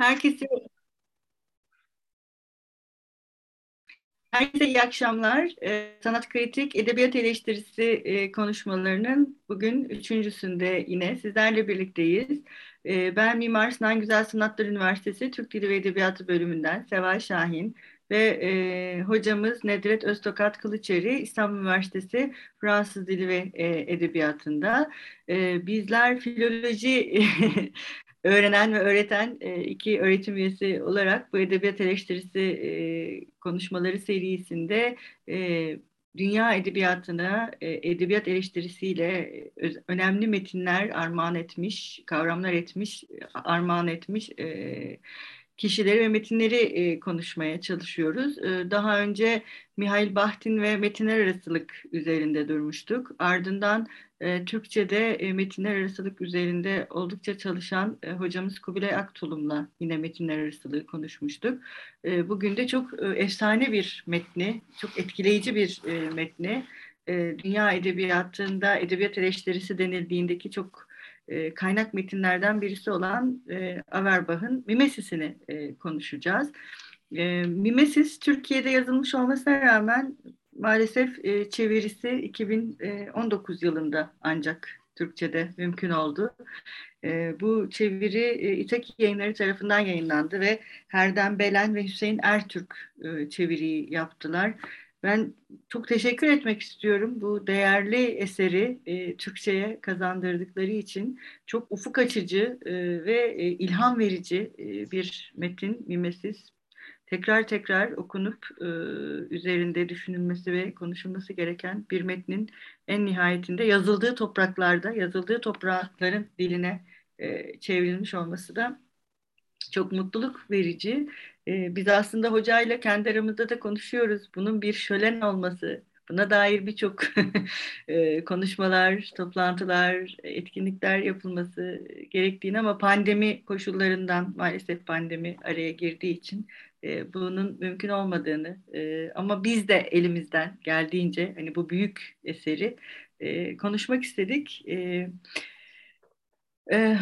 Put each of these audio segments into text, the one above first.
Herkese Herkese iyi akşamlar. Ee, sanat kritik, edebiyat eleştirisi e, konuşmalarının bugün üçüncüsünde yine sizlerle birlikteyiz. Ee, ben Mimar Sinan Güzel Sanatlar Üniversitesi Türk Dili ve Edebiyatı bölümünden Seval Şahin ve e, hocamız Nedret Öztokat Kılıçeri İstanbul Üniversitesi Fransız Dili ve e, Edebiyatı'nda. E, bizler filoloji öğrenen ve öğreten e, iki öğretim üyesi olarak bu edebiyat eleştirisi e, konuşmaları serisinde e, dünya edebiyatına edebiyat eleştirisiyle önemli metinler armağan etmiş, kavramlar etmiş, armağan etmiş kişileri ve metinleri konuşmaya çalışıyoruz. Daha önce Mihail Bahtin ve metinler arasılık üzerinde durmuştuk. Ardından e, Türkçe'de e, metinler arasılık üzerinde oldukça çalışan e, hocamız Kubilay Aktulum'la yine metinler arasılığı konuşmuştuk. E, bugün de çok efsane bir metni, çok etkileyici bir metni. Dünya edebiyatında edebiyat eleştirisi denildiğindeki çok kaynak metinlerden birisi olan Averbach'ın Mimesis'ini konuşacağız. Mimesis Türkiye'de yazılmış olmasına rağmen maalesef e, çevirisi 2019 yılında ancak Türkçe'de mümkün oldu. E, bu çeviri e, İtaki yayınları tarafından yayınlandı ve Herden Belen ve Hüseyin Ertürk e, çeviriyi yaptılar. Ben çok teşekkür etmek istiyorum bu değerli eseri e, Türkçe'ye kazandırdıkları için. Çok ufuk açıcı e, ve e, ilham verici e, bir metin, mimesiz. Tekrar tekrar okunup e, üzerinde düşünülmesi ve konuşulması gereken bir metnin en nihayetinde yazıldığı topraklarda, yazıldığı toprakların diline e, çevrilmiş olması da çok mutluluk verici. Ee, biz aslında hocayla kendi aramızda da konuşuyoruz. Bunun bir şölen olması, buna dair birçok e, konuşmalar, toplantılar, etkinlikler yapılması gerektiğini ama pandemi koşullarından maalesef pandemi araya girdiği için e, bunun mümkün olmadığını e, ama biz de elimizden geldiğince hani bu büyük eseri e, konuşmak istedik. E, e,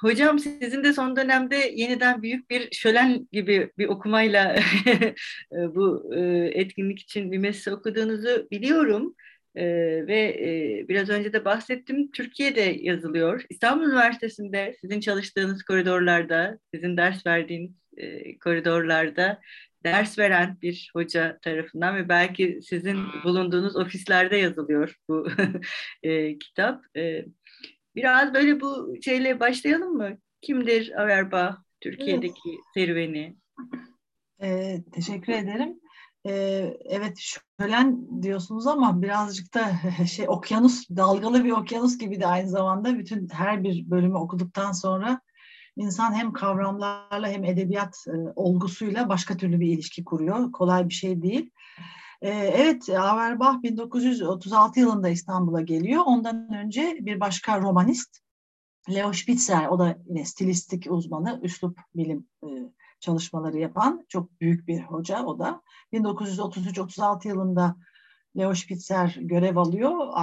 Hocam sizin de son dönemde yeniden büyük bir şölen gibi bir okumayla bu e, etkinlik için bir mesele okuduğunuzu biliyorum. Ee, ve e, biraz önce de bahsettim Türkiye'de yazılıyor. İstanbul Üniversitesi'nde sizin çalıştığınız koridorlarda, sizin ders verdiğiniz e, koridorlarda ders veren bir hoca tarafından ve belki sizin bulunduğunuz ofislerde yazılıyor bu e, kitap. E, Biraz böyle bu şeyle başlayalım mı? Kimdir Averba Türkiye'deki evet. serüveni? Ee, teşekkür ederim. Ee, evet şölen diyorsunuz ama birazcık da şey okyanus dalgalı bir okyanus gibi de aynı zamanda bütün her bir bölümü okuduktan sonra insan hem kavramlarla hem edebiyat e, olgusuyla başka türlü bir ilişki kuruyor. Kolay bir şey değil. Ee, evet, Auerbach 1936 yılında İstanbul'a geliyor. Ondan önce bir başka romanist, Leo Spitzer, o da yine stilistik uzmanı, üslup bilim e, çalışmaları yapan çok büyük bir hoca o da. 1933-36 yılında Leo Spitzer görev alıyor,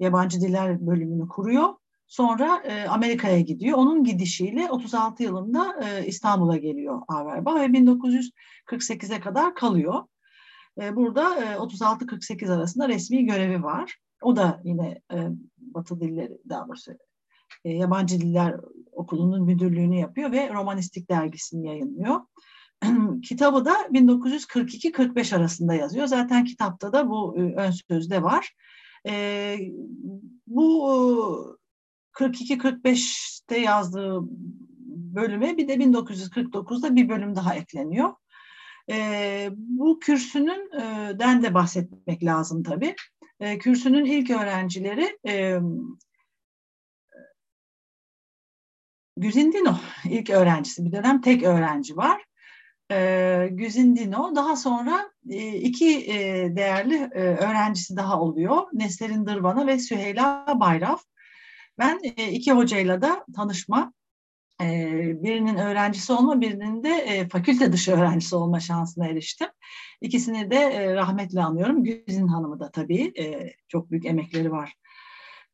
yabancı diller bölümünü kuruyor. Sonra e, Amerika'ya gidiyor. Onun gidişiyle 36 yılında e, İstanbul'a geliyor Auerbach ve 1948'e kadar kalıyor. E, burada 36-48 e, arasında resmi görevi var. O da yine e, Batı dilleri daha doğrusu yabancı diller okulunun müdürlüğünü yapıyor ve Romanistik dergisini yayınlıyor. Kitabı da 1942-45 arasında yazıyor. Zaten kitapta da bu ön sözde var. bu 42-45'te yazdığı bölüme bir de 1949'da bir bölüm daha ekleniyor. E, bu kürsünün e, den de bahsetmek lazım tabii. E, kürsünün ilk öğrencileri e, Güzindino ilk öğrencisi. Bir dönem tek öğrenci var. E, Güzindino daha sonra e, iki e, değerli e, öğrencisi daha oluyor. Nesrin Dırvan'a ve Süheyla Bayraf. Ben e, iki hocayla da tanışma birinin öğrencisi olma, birinin de fakülte dışı öğrencisi olma şansına eriştim. İkisini de rahmetle anıyorum. Güzin Hanım'ı da tabii çok büyük emekleri var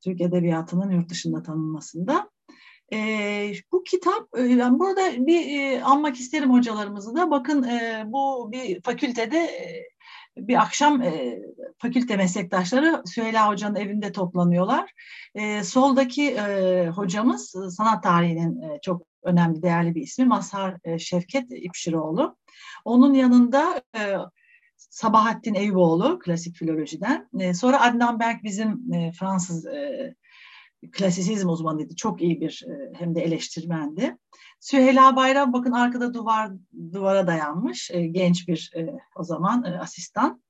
Türk Edebiyatı'nın yurt dışında tanınmasında. E, bu kitap, e, yani burada bir e, anmak isterim hocalarımızı da. Bakın e, bu bir fakültede e, bir akşam e, fakülte meslektaşları Süheyla Hoca'nın evinde toplanıyorlar. E, soldaki e, hocamız sanat tarihinin e, çok önemli, değerli bir ismi Mazhar e, Şevket İpşiroğlu. Onun yanında e, Sabahattin Eyüboğlu klasik filolojiden. E, sonra Adnan Berk bizim e, Fransız e, klasisizm uzmanıydı. Çok iyi bir e, hem de eleştirmendi. Süheyla Bayram bakın arkada duvar duvara dayanmış e, genç bir e, o zaman e, asistan.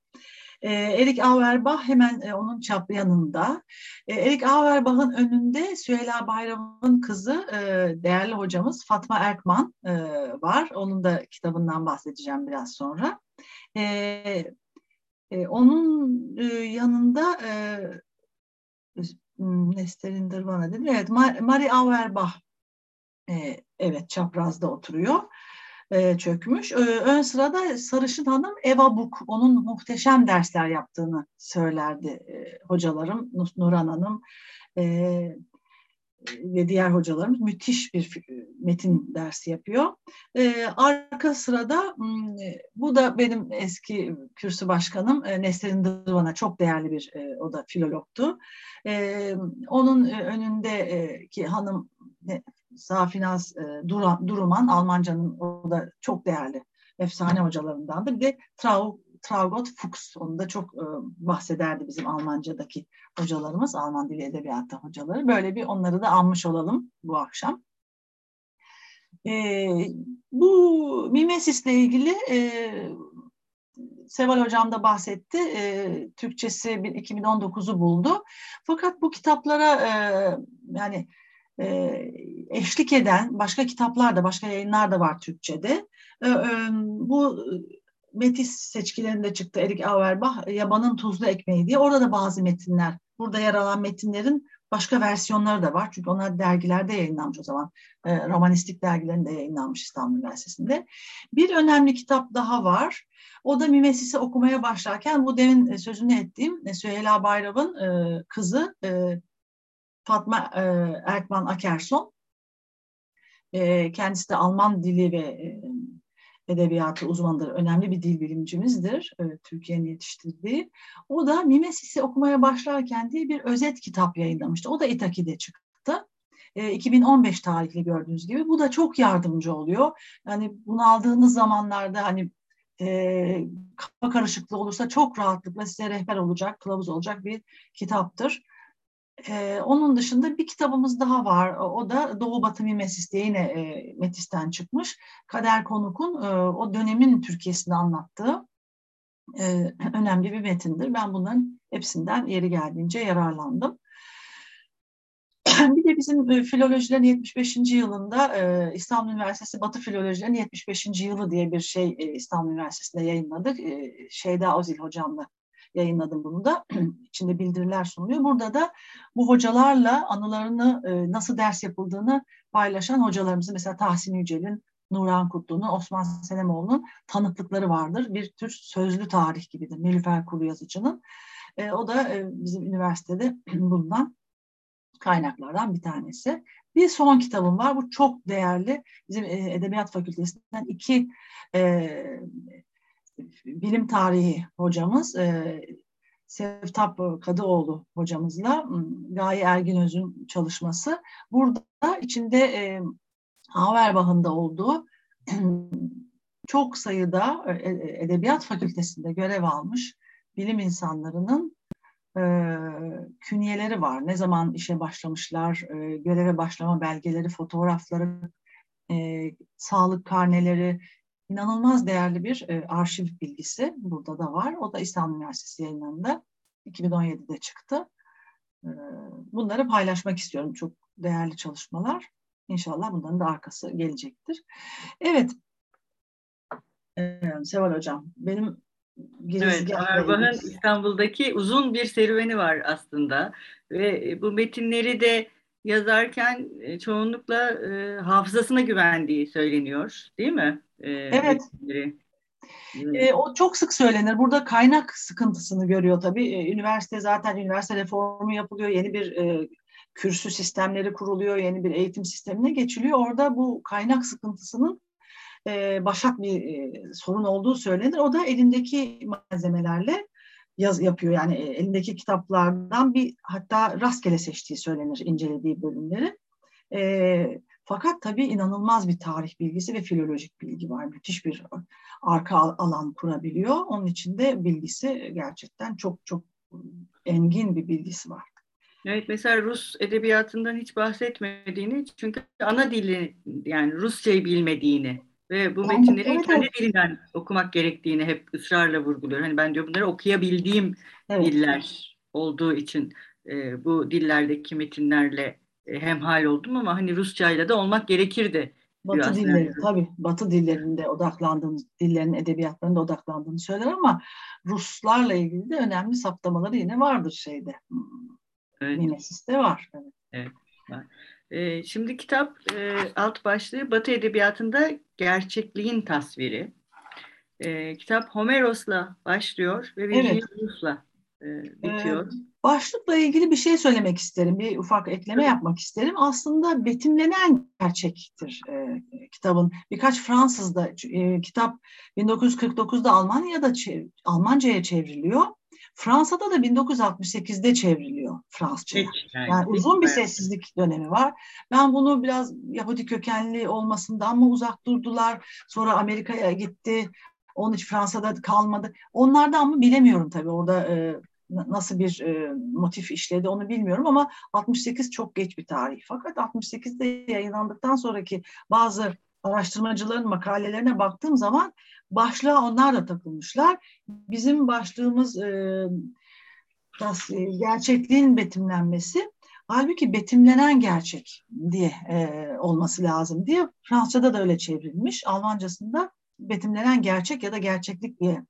E, Erik Auerbach hemen e, onun çap yanında. E, Erik Auerbach'ın önünde Süheyla Bayram'ın kızı e, değerli hocamız Fatma Erkman e, var. Onun da kitabından bahsedeceğim biraz sonra. E, e, onun e, yanında e, hmm, Nesterin Dırvana değil mi? Evet, Marie Auerbach e, evet çaprazda oturuyor. E, çökmüş. E, ön sırada Sarışın Hanım Eva Buk. Onun muhteşem dersler yaptığını söylerdi e, hocalarım. Nuran Hanım e, ve diğer hocalarımız müthiş bir metin dersi yapıyor. E, arka sırada hmm, bu da benim eski kürsü başkanım e, Nesrin Dırvan'a çok değerli bir e, o da filologtu. E, onun önündeki hanım Safinaz e, Duruman, Almanca'nın o da çok değerli efsane hocalarındandı. Bir de Trau, Traugot Fuchs, onu da çok e, bahsederdi bizim Almanca'daki hocalarımız, Alman dili edebiyatı hocaları. Böyle bir onları da almış olalım bu akşam. E, bu Mimesis'le ilgili e, Seval Hocam da bahsetti. E, Türkçesi 2019'u buldu. Fakat bu kitaplara e, yani e, eşlik eden başka kitaplar da, başka yayınlar da var Türkçe'de. E, e, bu Metis seçkilerinde çıktı Erik Auerbach, Yabanın Tuzlu Ekmeği diye. Orada da bazı metinler, burada yer alan metinlerin başka versiyonları da var. Çünkü onlar dergilerde yayınlanmış o zaman. E, romanistik dergilerinde yayınlanmış İstanbul Üniversitesi'nde. Bir önemli kitap daha var. O da Mimesis'i okumaya başlarken bu demin sözünü ettiğim Süheyla Bayram'ın e, kızı e, Fatma e, Erkman Akerson. E, kendisi de Alman dili ve e, edebiyatı uzmanıdır. Önemli bir dil bilimcimizdir. E, Türkiye'nin yetiştirdiği. O da Mimesis'i okumaya başlarken diye bir özet kitap yayınlamıştı. O da İtaki'de çıktı. 2015 tarihli gördüğünüz gibi. Bu da çok yardımcı oluyor. Yani bunu aldığınız zamanlarda hani e, kafa karışıklığı olursa çok rahatlıkla size rehber olacak, kılavuz olacak bir kitaptır. Ee, onun dışında bir kitabımız daha var. O da Doğu Batı Mimesis diye yine e, Metis'ten çıkmış. Kader Konuk'un e, o dönemin Türkiye'sini anlattığı e, önemli bir metindir. Ben bunların hepsinden yeri geldiğince yararlandım. bir de bizim e, filolojilerin 75. yılında e, İstanbul Üniversitesi Batı Filolojilerin 75. yılı diye bir şey e, İstanbul Üniversitesi'nde yayınladık. E, Şeyda Ozil hocamla yayınladım bunu da. İçinde bildiriler sunuluyor. Burada da bu hocalarla anılarını e, nasıl ders yapıldığını paylaşan hocalarımızın mesela Tahsin Yücel'in, Nurhan Kutlu'nun, Osman Senemoğlu'nun tanıklıkları vardır. Bir tür sözlü tarih gibidir. Nilüfer Kuru yazıcının. E, o da e, bizim üniversitede bulunan kaynaklardan bir tanesi. Bir son kitabım var. Bu çok değerli. Bizim Edebiyat Fakültesinden iki e, bilim tarihi hocamız e, Sevtap Kadıoğlu hocamızla Gaye Erginöz'ün çalışması. Burada içinde e, Auerbach'ın da olduğu çok sayıda e, e, Edebiyat Fakültesi'nde görev almış bilim insanlarının e, künyeleri var. Ne zaman işe başlamışlar, e, göreve başlama belgeleri, fotoğrafları, e, sağlık karneleri, inanılmaz değerli bir e, arşiv bilgisi burada da var. O da İstanbul Üniversitesi yayınlarında 2017'de çıktı. E, bunları paylaşmak istiyorum. Çok değerli çalışmalar. İnşallah bunların da arkası gelecektir. Evet. Ee, Seval Hocam, benim Evet, Arbah'ın İstanbul'daki uzun bir serüveni var aslında ve bu metinleri de yazarken e, çoğunlukla e, hafızasına güvendiği söyleniyor, değil mi? E, evet. E, o çok sık söylenir. Burada kaynak sıkıntısını görüyor tabii. E, üniversite zaten üniversite reformu yapılıyor. Yeni bir e, kürsü sistemleri kuruluyor, yeni bir eğitim sistemine geçiliyor. Orada bu kaynak sıkıntısının e, başat bir e, sorun olduğu söylenir. O da elindeki malzemelerle yaz yapıyor. Yani e, elindeki kitaplardan bir hatta rastgele seçtiği söylenir incelediği bölümleri. E, fakat tabii inanılmaz bir tarih bilgisi ve filolojik bilgi var. Müthiş bir arka alan kurabiliyor. Onun için de bilgisi gerçekten çok çok engin bir bilgisi var. Evet mesela Rus edebiyatından hiç bahsetmediğini çünkü ana dili yani Rusçayı bilmediğini ve bu yani, metinleri evet, kendi evet. dilinden okumak gerektiğini hep ısrarla vurguluyor. Hani ben diyor bunları okuyabildiğim evet. diller olduğu için e, bu dillerdeki metinlerle hemhal oldum ama hani Rusçayla da olmak gerekirdi. Batı dilleri tabii Batı dillerinde odaklandığını, dillerin edebiyatlarında odaklandığını söyler ama Ruslarla ilgili de önemli saptamaları yine vardır şeyde. Evet. Minesis'te var. Evet. evet var. Ee, şimdi kitap e, alt başlığı Batı Edebiyatı'nda gerçekliğin tasviri. Ee, kitap Homeros'la başlıyor ve Virginius'la evet. e, bitiyor. Ee, başlıkla ilgili bir şey söylemek isterim, bir ufak ekleme yapmak isterim. Aslında betimlenen gerçektir e, kitabın. Birkaç Fransız'da e, kitap 1949'da Almanya'da Almanca'ya çevriliyor. Fransa'da da 1968'de çevriliyor Fransızca. Yani, yani uzun bir sessizlik dönemi var. Ben bunu biraz Yahudi kökenli olmasından mı uzak durdular? Sonra Amerika'ya gitti. Onun için Fransa'da kalmadı. Onlardan mı bilemiyorum tabii. Orada e, nasıl bir e, motif işledi onu bilmiyorum ama 68 çok geç bir tarih. Fakat 68'de yayınlandıktan sonraki bazı araştırmacıların makalelerine baktığım zaman başlığa onlar da takılmışlar. Bizim başlığımız e, e, gerçekliğin betimlenmesi. Halbuki betimlenen gerçek diye e, olması lazım diye Fransızca'da da öyle çevrilmiş. Almancasında betimlenen gerçek ya da gerçeklik diye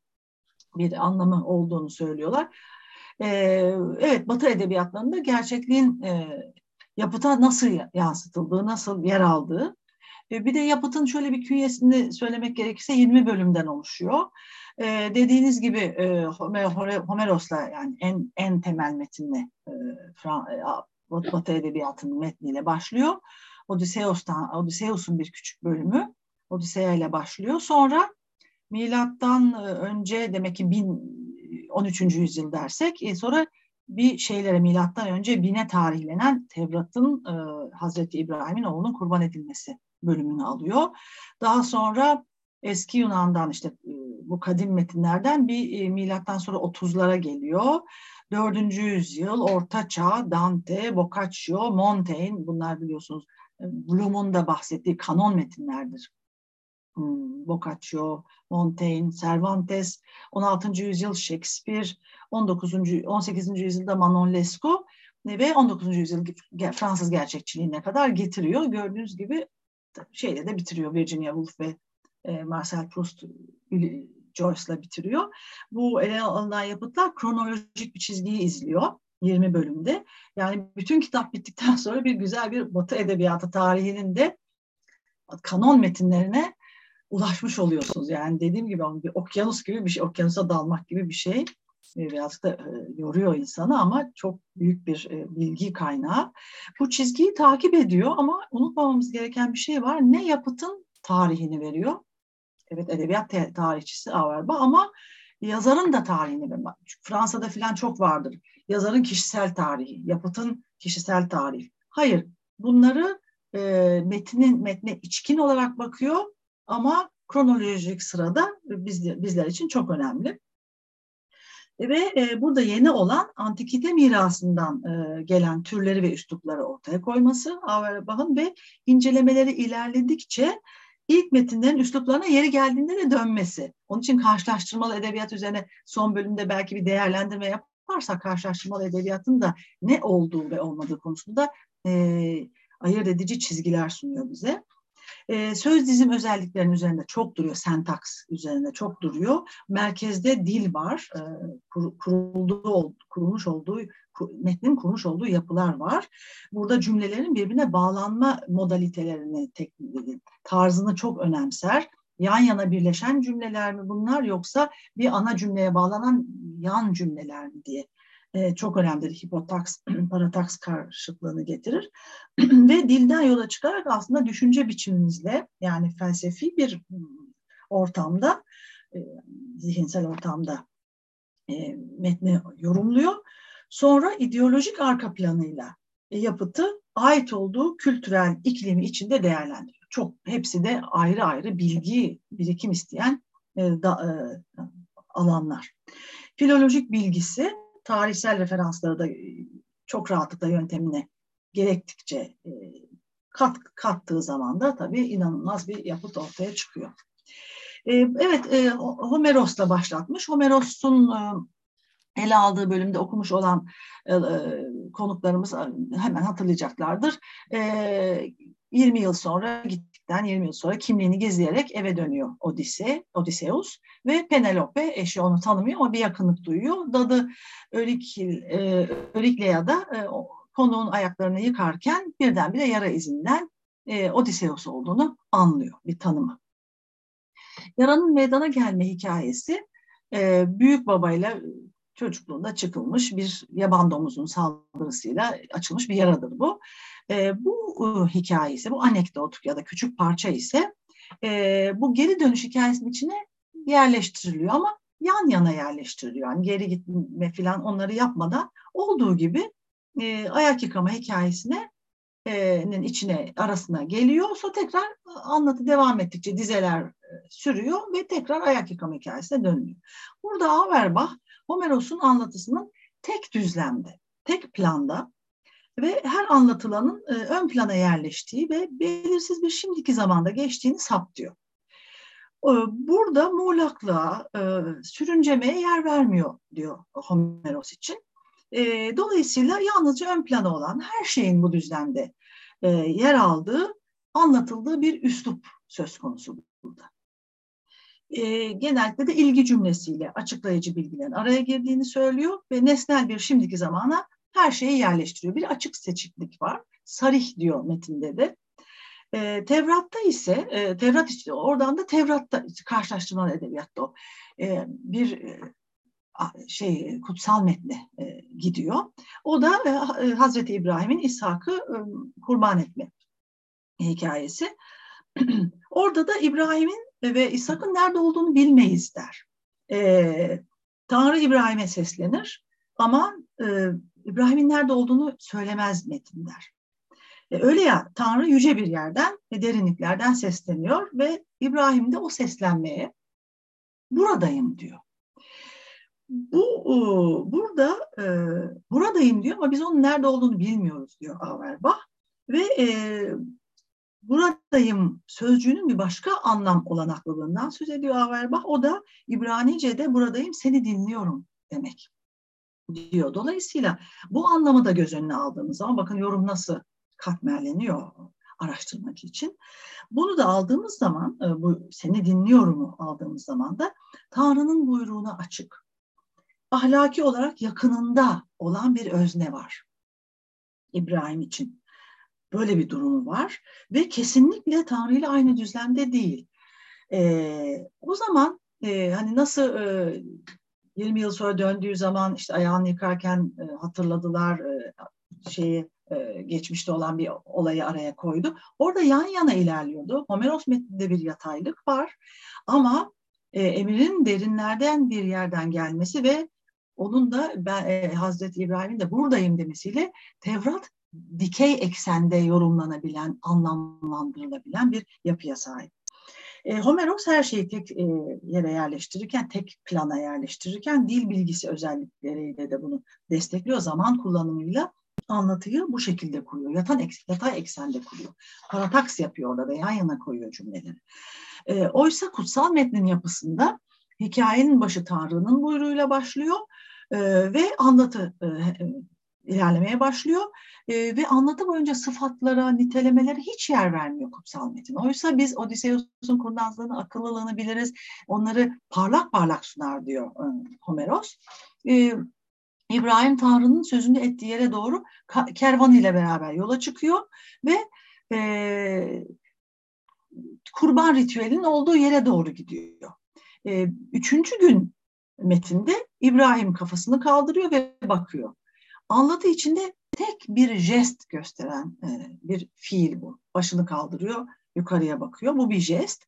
bir anlamı olduğunu söylüyorlar. E, evet Batı edebiyatlarında gerçekliğin e, yapıta nasıl yansıtıldığı, nasıl yer aldığı e, bir de yapıtın şöyle bir künyesini söylemek gerekirse 20 bölümden oluşuyor. Ee, dediğiniz gibi e, Homeros'la yani en en temel metinle e, e Batı Edebiyatı'nın metniyle başlıyor. Odysseus'tan Odysseus'un bir küçük bölümü Odisea ile başlıyor. Sonra milattan e, önce demek ki bin 13. yüzyıl dersek e, sonra bir şeylere milattan önce bine tarihlenen Tevrat'ın e, Hazreti İbrahim'in oğlunun kurban edilmesi bölümünü alıyor. Daha sonra eski Yunan'dan işte e, bu kadim metinlerden bir e, milattan sonra 30'lara geliyor. 4. yüzyıl, Orta Çağ, Dante, Boccaccio, Montaigne bunlar biliyorsunuz e, Bloom'un da bahsettiği kanon metinlerdir. Hmm, Boccaccio, Montaigne, Cervantes, 16. yüzyıl Shakespeare, 19. 18. yüzyılda Manon Lescaut ve 19. yüzyıl Fransız gerçekçiliğine kadar getiriyor. Gördüğünüz gibi şeyle de bitiriyor Virginia Woolf ve e, Marcel Proust Joyce'la bitiriyor. Bu ele alınan yapıtlar kronolojik bir çizgiyi izliyor. 20 bölümde. Yani bütün kitap bittikten sonra bir güzel bir Batı edebiyatı tarihinin de kanon metinlerine ulaşmış oluyorsunuz. Yani dediğim gibi bir okyanus gibi bir şey, okyanusa dalmak gibi bir şey. Birazcık da e, yoruyor insanı ama çok büyük bir e, bilgi kaynağı. Bu çizgiyi takip ediyor ama unutmamamız gereken bir şey var. Ne yapıtın tarihini veriyor. Evet edebiyat tarihçisi Auerbach ama yazarın da tarihini veriyor. Fransa'da falan çok vardır. Yazarın kişisel tarihi, yapıtın kişisel tarihi. Hayır, bunları e, metnin metne içkin olarak bakıyor ama kronolojik sırada biz, bizler için çok önemli. Ve e, burada yeni olan antikite mirasından e, gelen türleri ve üslupları ortaya koyması Auerbach'ın ve incelemeleri ilerledikçe ilk metinlerin üsluplarına yeri geldiğinde de dönmesi. Onun için karşılaştırmalı edebiyat üzerine son bölümde belki bir değerlendirme yaparsak karşılaştırmalı edebiyatın da ne olduğu ve olmadığı konusunda e, ayırt edici çizgiler sunuyor bize. E, söz dizim özelliklerinin üzerinde çok duruyor, sentaks üzerinde çok duruyor. Merkezde dil var, e, kur, kurulduğu, kurulmuş olduğu, metnin kurmuş olduğu yapılar var. Burada cümlelerin birbirine bağlanma modalitelerini, tekniğini, tarzını çok önemser. Yan yana birleşen cümleler mi bunlar yoksa bir ana cümleye bağlanan yan cümleler mi diye e, çok önemlidir. Hipotaks, parataks karşıtlığını getirir. Ve dilden yola çıkarak aslında düşünce biçimimizle yani felsefi bir ortamda, e, zihinsel ortamda e, metni yorumluyor. Sonra ideolojik arka planıyla e, yapıtı ait olduğu kültürel iklimi içinde değerlendiriyor. Çok hepsi de ayrı ayrı bilgi birikim isteyen e, da, e, alanlar. Filolojik bilgisi tarihsel referansları da e, çok rahatlıkla yöntemine gerektikçe e, kat, kattığı zaman da tabii inanılmaz bir yapıt ortaya çıkıyor. E, evet, Homeros'la başlatmış. Homeros'un ele aldığı bölümde okumuş olan konuklarımız hemen hatırlayacaklardır. E, 20 yıl sonra gittikten 20 yıl sonra kimliğini gizleyerek eve dönüyor Odise, Odysseus ve Penelope eşi onu tanımıyor ama bir yakınlık duyuyor. Dadı Örikil, e, Örikleya da e, konuğun ayaklarını yıkarken birdenbire yara izinden e, Odysseus olduğunu anlıyor bir tanımı. Yaranın meydana gelme hikayesi e, büyük babayla çocukluğunda çıkılmış bir yaban domuzun saldırısıyla açılmış bir yaradır bu. E, bu e, hikayesi, bu anekdot ya da küçük parça ise e, bu geri dönüş hikayesinin içine yerleştiriliyor ama yan yana yerleştiriliyor. Yani geri gitme falan onları yapmadan olduğu gibi e, ayak yıkama hikayesine nin içine arasına geliyor. Sonra tekrar anlatı devam ettikçe dizeler sürüyor ve tekrar ayak yıkama hikayesine dönüyor. Burada Auerbach Homeros'un anlatısının tek düzlemde, tek planda ve her anlatılanın e, ön plana yerleştiği ve belirsiz bir şimdiki zamanda geçtiğini saptıyor. E, burada muğlaklığa, e, sürüncemeye yer vermiyor diyor Homeros için. E, dolayısıyla yalnızca ön plana olan her şeyin bu düzlemde e, yer aldığı, anlatıldığı bir üslup söz konusu burada. E, genellikle de ilgi cümlesiyle açıklayıcı bilgilerin araya girdiğini söylüyor ve nesnel bir şimdiki zamana her şeyi yerleştiriyor. Bir açık seçiklik var. Sarih diyor metinde de. E, Tevrat'ta ise, e, Tevrat işte oradan da Tevrat'ta karşılaştırmalı edebiyatta o. E, bir e, şey kutsal metne e, gidiyor. O da e, Hazreti İbrahim'in İshak'ı e, kurban etme hikayesi. Orada da İbrahim'in ve İshak'ın nerede olduğunu bilmeyiz der. E, Tanrı İbrahim'e seslenir ama e, İbrahim'in nerede olduğunu söylemez metinler. E, öyle ya Tanrı yüce bir yerden ve derinliklerden sesleniyor ve İbrahim de o seslenmeye buradayım diyor. Bu burada e, buradayım diyor ama biz onun nerede olduğunu bilmiyoruz diyor Auerbach ve e, buradayım sözcüğünün bir başka anlam olanaklılığından söz ediyor Auerbach. O da İbranice'de buradayım seni dinliyorum demek diyor. Dolayısıyla bu anlamı da göz önüne aldığımız zaman bakın yorum nasıl katmerleniyor araştırmak için. Bunu da aldığımız zaman, e, bu seni dinliyorumu aldığımız zaman da Tanrı'nın buyruğuna açık, ahlaki olarak yakınında olan bir özne var İbrahim için. Böyle bir durumu var ve kesinlikle Tanrı ile aynı düzlemde değil. Ee, o zaman e, hani nasıl e, 20 yıl sonra döndüğü zaman işte ayağını yıkarken e, hatırladılar e, şeyi e, geçmişte olan bir olayı araya koydu. Orada yan yana ilerliyordu. Homeros metninde bir yataylık var ama e, emirin derinlerden bir yerden gelmesi ve onun da ben, e, Hazreti İbrahim'in de buradayım demesiyle Tevrat dikey eksende yorumlanabilen, anlamlandırılabilen bir yapıya sahip. E, Homeros her şeyi tek e, yere yerleştirirken, tek plana yerleştirirken dil bilgisi özellikleriyle de bunu destekliyor. Zaman kullanımıyla anlatıyı bu şekilde kuruyor. Yatan eks, yatay eksende kuruyor. Parataks yapıyor orada ve yan yana koyuyor cümleleri. E, oysa kutsal metnin yapısında hikayenin başı Tanrı'nın buyruğuyla başlıyor e, ve anlatı e, ilerlemeye başlıyor e, ve anlatı boyunca sıfatlara, nitelemelere hiç yer vermiyor kutsal metin. Oysa biz Odysseus'un kurnazlığını, akıllılığını biliriz. Onları parlak parlak sunar diyor e, Homeros. E, İbrahim Tanrı'nın sözünü ettiği yere doğru kervan ile beraber yola çıkıyor ve e, kurban ritüelinin olduğu yere doğru gidiyor. E, üçüncü gün metinde İbrahim kafasını kaldırıyor ve bakıyor. Anlatı içinde tek bir jest gösteren e, bir fiil bu. Başını kaldırıyor, yukarıya bakıyor. Bu bir jest.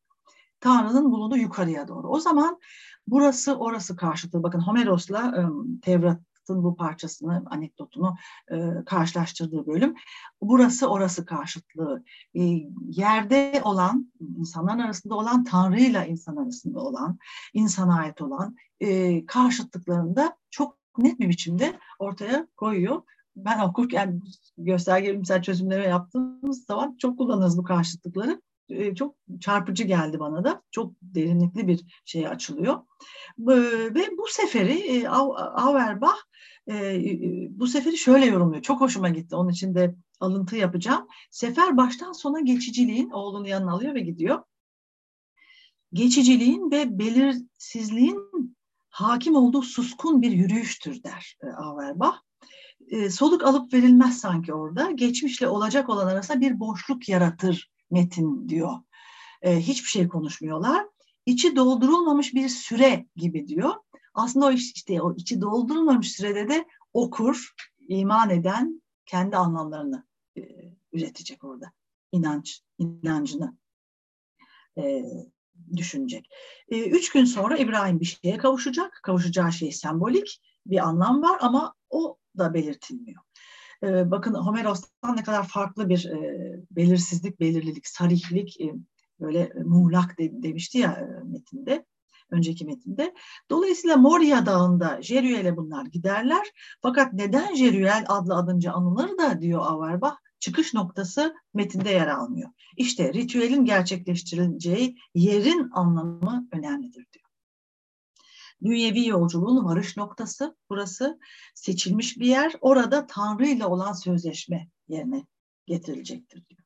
Tanrı'nın bulunduğu yukarıya doğru. O zaman burası orası karşıtı. Bakın Homeros'la e, Tevrat'ın bu parçasını, anekdotunu e, karşılaştırdığı bölüm. Burası orası karşıtlığı. E, yerde olan, insanların arasında olan, Tanrı'yla insan arasında olan, insana ait olan karşıtlıklarında çok net bir biçimde ortaya koyuyor. Ben okurken gösterge bilimsel çözümleme yaptığımız zaman çok kullanırız bu karşıtlıkları. E, çok çarpıcı geldi bana da. Çok derinlikli bir şey açılıyor. Ve bu seferi e, Auerbach e, bu seferi şöyle yorumluyor. Çok hoşuma gitti. Onun için de alıntı yapacağım. Sefer baştan sona geçiciliğin oğlunu yanına alıyor ve gidiyor. Geçiciliğin ve belirsizliğin hakim olduğu suskun bir yürüyüştür der Auerbach. soluk alıp verilmez sanki orada. Geçmişle olacak olan arasında bir boşluk yaratır metin diyor. E, hiçbir şey konuşmuyorlar. İçi doldurulmamış bir süre gibi diyor. Aslında o işte o içi doldurulmamış sürede de okur, iman eden kendi anlamlarını e, üretecek orada. İnanç, inancını e, düşünecek. E, üç gün sonra İbrahim bir şeye kavuşacak. Kavuşacağı şey sembolik bir anlam var ama o da belirtilmiyor. E, bakın Homeros'tan ne kadar farklı bir e, belirsizlik, belirlilik, sarihlik, e, böyle muğlak de, demişti ya e, metinde önceki metinde. Dolayısıyla Moria Dağı'nda Jerüel'e bunlar giderler. Fakat neden Jerüel adlı adınca anılır da diyor Auerbach, çıkış noktası metinde yer almıyor. İşte ritüelin gerçekleştirileceği yerin anlamı önemlidir diyor. Dünyevi yolculuğun varış noktası burası. Seçilmiş bir yer. Orada Tanrı ile olan sözleşme yerine getirilecektir diyor.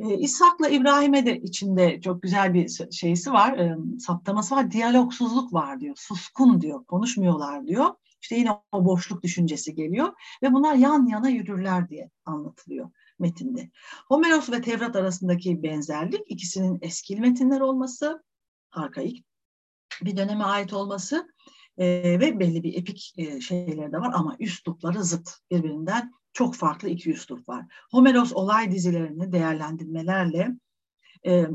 Ee, İshak'la İbrahim'e de içinde çok güzel bir şeysi var, e, saptaması var. Diyalogsuzluk var diyor, suskun diyor, konuşmuyorlar diyor. İşte yine o boşluk düşüncesi geliyor ve bunlar yan yana yürürler diye anlatılıyor metinde. Homeros ve Tevrat arasındaki benzerlik ikisinin eski metinler olması, arkaik bir döneme ait olması e, ve belli bir epik e, şeyleri de var ama üslupları zıt birbirinden çok farklı iki üslup var. Homeros olay dizilerini değerlendirmelerle e,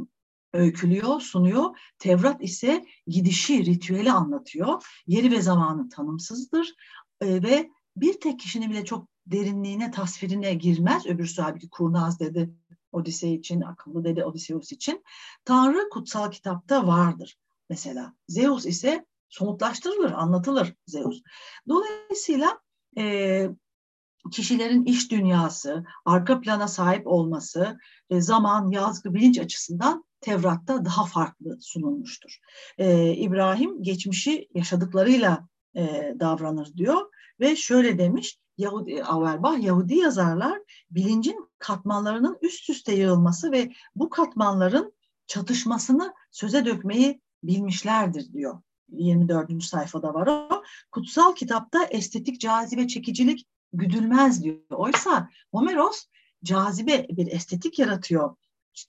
öykülüyor, sunuyor. Tevrat ise gidişi, ritüeli anlatıyor. Yeri ve zamanı tanımsızdır e, ve bir tek kişinin bile çok derinliğine, tasvirine girmez. Öbür sahibi kurnaz dedi Odisey için, akıllı dedi Odysseus için. Tanrı kutsal kitapta vardır mesela. Zeus ise somutlaştırılır, anlatılır Zeus. Dolayısıyla e, kişilerin iş dünyası, arka plana sahip olması, e, zaman, yazgı, bilinç açısından Tevrat'ta daha farklı sunulmuştur. E, İbrahim geçmişi yaşadıklarıyla e, davranır diyor ve şöyle demiş, Yahudi, Auerbach, Yahudi yazarlar bilincin katmanlarının üst üste yığılması ve bu katmanların çatışmasını söze dökmeyi bilmişlerdir diyor. 24. sayfada var o. Kutsal kitapta estetik cazibe çekicilik güdülmez diyor. Oysa Homeros cazibe bir estetik yaratıyor,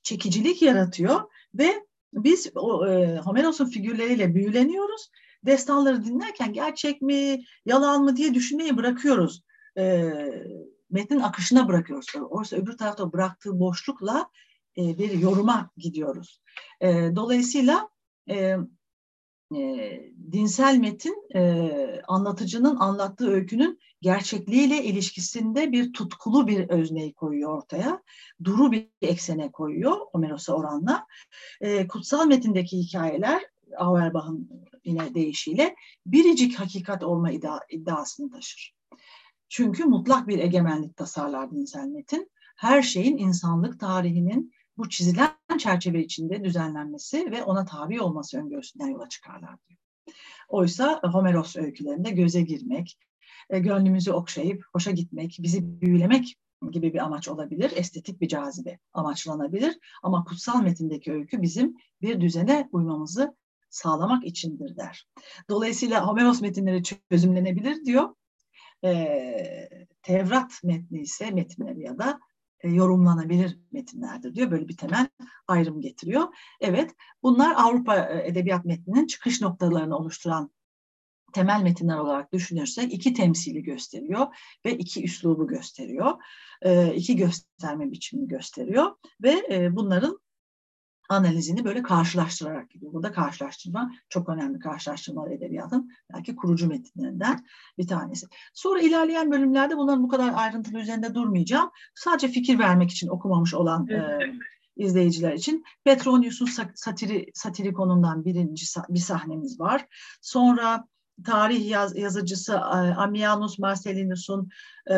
çekicilik yaratıyor ve biz o, e, Homeros'un figürleriyle büyüleniyoruz. Destanları dinlerken gerçek mi, yalan mı diye düşünmeyi bırakıyoruz. E, metnin akışına bırakıyoruz. Oysa öbür tarafta bıraktığı boşlukla e, bir yoruma gidiyoruz. E, dolayısıyla e, e, dinsel metin e, anlatıcının anlattığı öykünün gerçekliğiyle ilişkisinde bir tutkulu bir özneyi koyuyor ortaya. Duru bir eksene koyuyor Homeros'a oranla. E, kutsal metindeki hikayeler Auerbach'ın yine deyişiyle biricik hakikat olma iddia, iddiasını taşır. Çünkü mutlak bir egemenlik tasarlar dinsel metin. Her şeyin insanlık tarihinin bu çizilen çerçeve içinde düzenlenmesi ve ona tabi olması öngörüsünden yola çıkarlar diyor. Oysa Homeros öykülerinde göze girmek, e, gönlümüzü okşayıp hoşa gitmek, bizi büyülemek gibi bir amaç olabilir. Estetik bir cazibe amaçlanabilir. Ama kutsal metindeki öykü bizim bir düzene uymamızı sağlamak içindir der. Dolayısıyla Homeros metinleri çözümlenebilir diyor. E, Tevrat metni ise metinleri ya da e, yorumlanabilir metinlerdir diyor. Böyle bir temel ayrım getiriyor. Evet bunlar Avrupa e, edebiyat metninin çıkış noktalarını oluşturan temel metinler olarak düşünürsek iki temsili gösteriyor ve iki üslubu gösteriyor. E, iki gösterme biçimini gösteriyor ve bunların analizini böyle karşılaştırarak gidiyor. Burada karşılaştırma çok önemli karşılaştırma edebiyatın belki kurucu metinlerinden bir tanesi. Sonra ilerleyen bölümlerde bunların bu kadar ayrıntılı üzerinde durmayacağım. Sadece fikir vermek için okumamış olan e, izleyiciler için Petronius'un satiri, satirikonundan birinci bir sahnemiz var. Sonra tarih yaz, yazıcısı e, Ammianus Marcellinus'un e,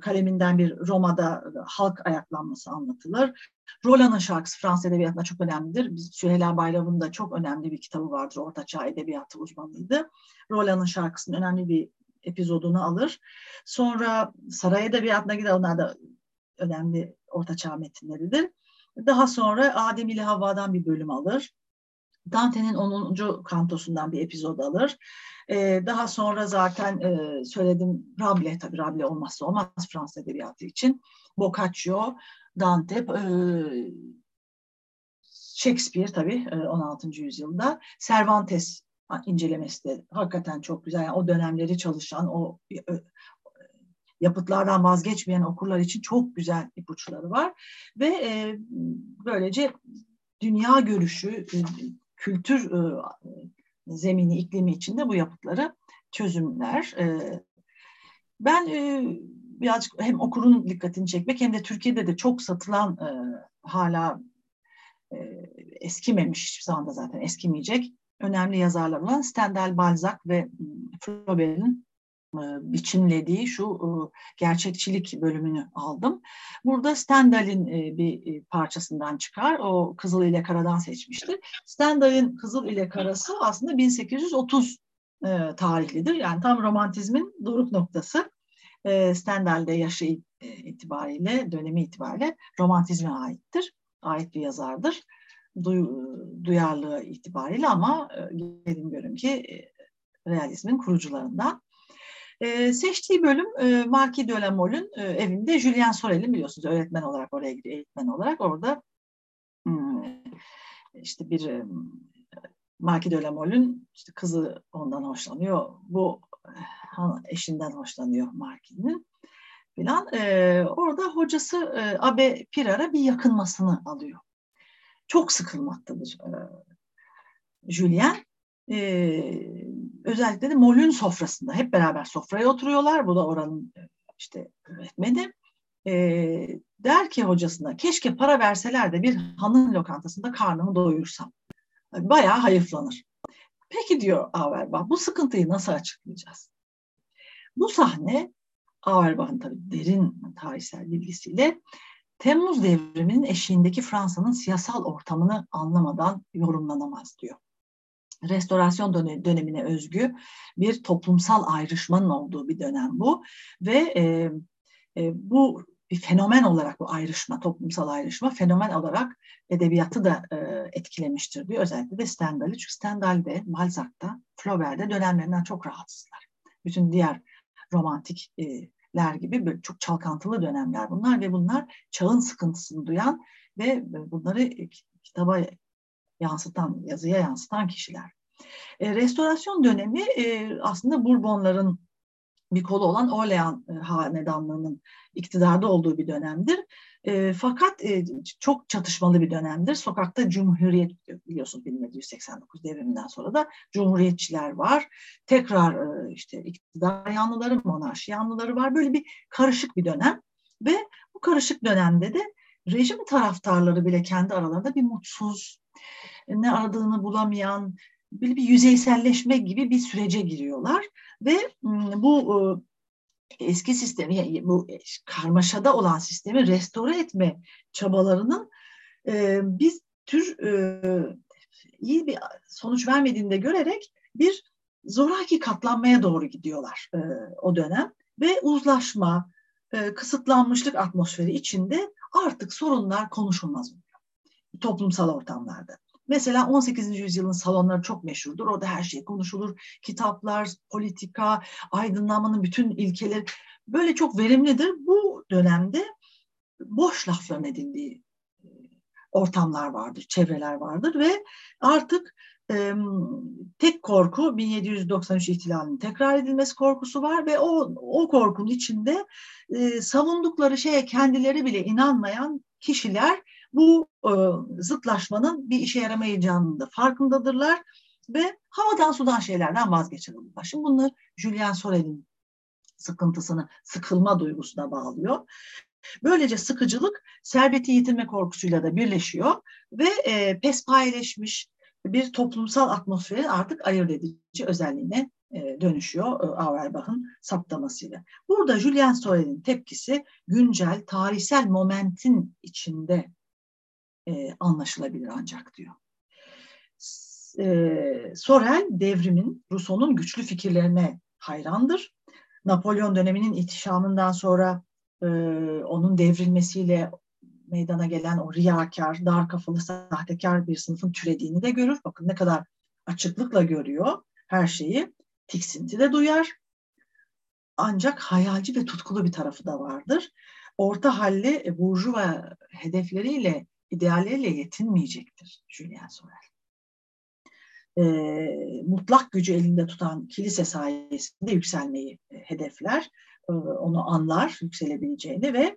kaleminden bir Roma'da halk ayaklanması anlatılır. Roland'ın şarkısı Fransız edebiyatında çok önemlidir. Biz Süheyla Bayram'ın da çok önemli bir kitabı vardır. Orta Çağ Edebiyatı uzmanıydı. Roland'ın şarkısının önemli bir epizodunu alır. Sonra Saray Edebiyatı'na gider. Onlar da önemli Orta Çağ metinleridir. Daha sonra Adem ile Havva'dan bir bölüm alır. Dante'nin 10. kantosundan bir epizod alır. Ee, daha sonra zaten e, söyledim Rabelais tabii Rabelais olmazsa olmaz Fransız edebiyatı için. Boccaccio, Dante, e, Shakespeare tabii 16. E, yüzyılda. Cervantes incelemesi de hakikaten çok güzel. Yani o dönemleri çalışan, o e, yapıtlardan vazgeçmeyen okurlar için çok güzel ipuçları var. Ve e, böylece dünya görüşü, kültür e, zemini, iklimi içinde bu yapıtları çözümler. E, ben e, birazcık hem okurun dikkatini çekmek hem de Türkiye'de de çok satılan e, hala e, eskimemiş hiçbir zamanda zaten eskimeyecek önemli yazarlar olan Stendhal, Balzac ve Flaubert'in biçimlediği şu e, gerçekçilik bölümünü aldım. Burada Stendhal'in e, bir parçasından çıkar. O Kızıl ile Karadan seçmiştir. Stendhal'in Kızıl ile Karası aslında 1830 tarihlidir. Yani tam romantizmin doruk noktası. Stendhal'de yaşı itibariyle, dönemi itibariyle romantizme aittir. Ait bir yazardır. duyarlılığı itibariyle ama gelin görün ki realizmin kurucularından. E, seçtiği bölüm e, la Mole'ün e, evinde Julien Sorel'in biliyorsunuz öğretmen olarak oraya gidiyor, eğitmen olarak. Orada hmm, işte bir e, la Mole'ün işte kızı ondan hoşlanıyor. Bu eşinden hoşlanıyor Marquis'in filan. E, orada hocası e, Abe Pirar'a bir yakınmasını alıyor. Çok sıkılmaktadır e, Julien. E, özellikle de Mol'ün sofrasında hep beraber sofraya oturuyorlar. Bu da oranın e, işte öğretmeni. E, der ki hocasına keşke para verseler de bir hanın lokantasında karnımı doyursam. Bayağı hayıflanır. Peki diyor Auerbach bu sıkıntıyı nasıl açıklayacağız? Bu sahne Auerbach'ın tabii derin tarihsel bilgisiyle Temmuz devriminin eşiğindeki Fransa'nın siyasal ortamını anlamadan yorumlanamaz diyor restorasyon dönemine özgü bir toplumsal ayrışmanın olduğu bir dönem bu ve e, e, bu bir fenomen olarak bu ayrışma, toplumsal ayrışma fenomen olarak edebiyatı da e, etkilemiştir diyor. Özellikle de Stendhal'i. Çünkü Stendhal'de, Balzac'ta, Flaubert'de dönemlerinden çok rahatsızlar. Bütün diğer romantikler gibi böyle çok çalkantılı dönemler bunlar ve bunlar çağın sıkıntısını duyan ve bunları kitaba yansıtan, yazıya yansıtan kişiler. E, restorasyon dönemi e, aslında Bourbonların bir kolu olan Orleans e, hanedanlığının iktidarda olduğu bir dönemdir. E, fakat e, çok çatışmalı bir dönemdir. Sokakta Cumhuriyet biliyorsunuz 1789 devriminden sonra da Cumhuriyetçiler var. Tekrar e, işte iktidar yanlıları, monarşi yanlıları var. Böyle bir karışık bir dönem ve bu karışık dönemde de rejim taraftarları bile kendi aralarında bir mutsuz, ne aradığını bulamayan, böyle bir yüzeyselleşme gibi bir sürece giriyorlar ve bu eski sistemi, bu karmaşada olan sistemi restore etme çabalarının biz tür iyi bir sonuç vermediğini de görerek bir zoraki katlanmaya doğru gidiyorlar o dönem ve uzlaşma, kısıtlanmışlık atmosferi içinde artık sorunlar konuşulmaz oluyor toplumsal ortamlarda. Mesela 18. yüzyılın salonları çok meşhurdur. Orada her şey konuşulur. Kitaplar, politika, aydınlanmanın bütün ilkeleri böyle çok verimlidir. Bu dönemde boş lafların edildiği e, ortamlar vardır, çevreler vardır ve artık e, tek korku 1793 ihtilalinin tekrar edilmesi korkusu var ve o, o korkunun içinde e, savundukları şeye kendileri bile inanmayan kişiler bu e, zıtlaşmanın bir işe yaramayacağının da farkındadırlar ve havadan sudan şeylerden vazgeçiyorlar. Şimdi bunlar Julian Sorel'in sıkıntısını, sıkılma duygusuna bağlıyor. Böylece sıkıcılık serveti yitirme korkusuyla da birleşiyor ve e, pespayeleşmiş bir toplumsal atmosferi artık ayırt edici özelliğine e, dönüşüyor e, Auerbach'ın saptamasıyla. Burada Julian Sorel'in tepkisi güncel tarihsel momentin içinde e, anlaşılabilir ancak diyor. E, Sorel devrimin, Rousseau'nun güçlü fikirlerine hayrandır. Napolyon döneminin ihtişamından sonra e, onun devrilmesiyle meydana gelen o riyakar, dar kafalı, sahtekar bir sınıfın türediğini de görür. Bakın ne kadar açıklıkla görüyor her şeyi. Tiksinti de duyar. Ancak hayalci ve tutkulu bir tarafı da vardır. Orta halli e, burjuva hedefleriyle, idealleriyle yetinmeyecektir Julian Sorel. E, mutlak gücü elinde tutan kilise sayesinde yükselmeyi e, hedefler. E, onu anlar yükselebileceğini ve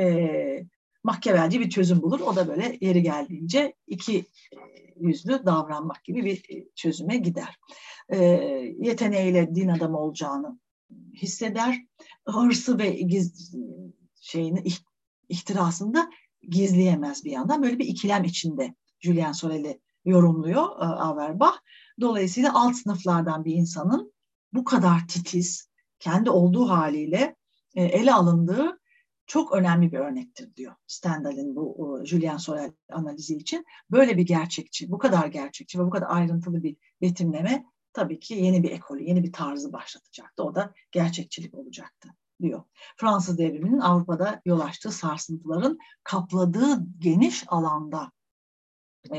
e, mahkemelci bir çözüm bulur. O da böyle yeri geldiğince iki e, yüzlü davranmak gibi bir e, çözüme gider. E, yeteneğiyle din adamı olacağını hisseder. Hırsı ve giz, şeyini ihtirasında gizleyemez bir yandan. Böyle bir ikilem içinde Julian Sorel'i yorumluyor Auerbach. Dolayısıyla alt sınıflardan bir insanın bu kadar titiz, kendi olduğu haliyle ele alındığı çok önemli bir örnektir diyor Stendhal'in bu Julian Sorel analizi için. Böyle bir gerçekçi, bu kadar gerçekçi ve bu kadar ayrıntılı bir betimleme tabii ki yeni bir ekolü, yeni bir tarzı başlatacaktı. O da gerçekçilik olacaktı diyor. Fransız devriminin Avrupa'da yol açtığı sarsıntıların kapladığı geniş alanda e,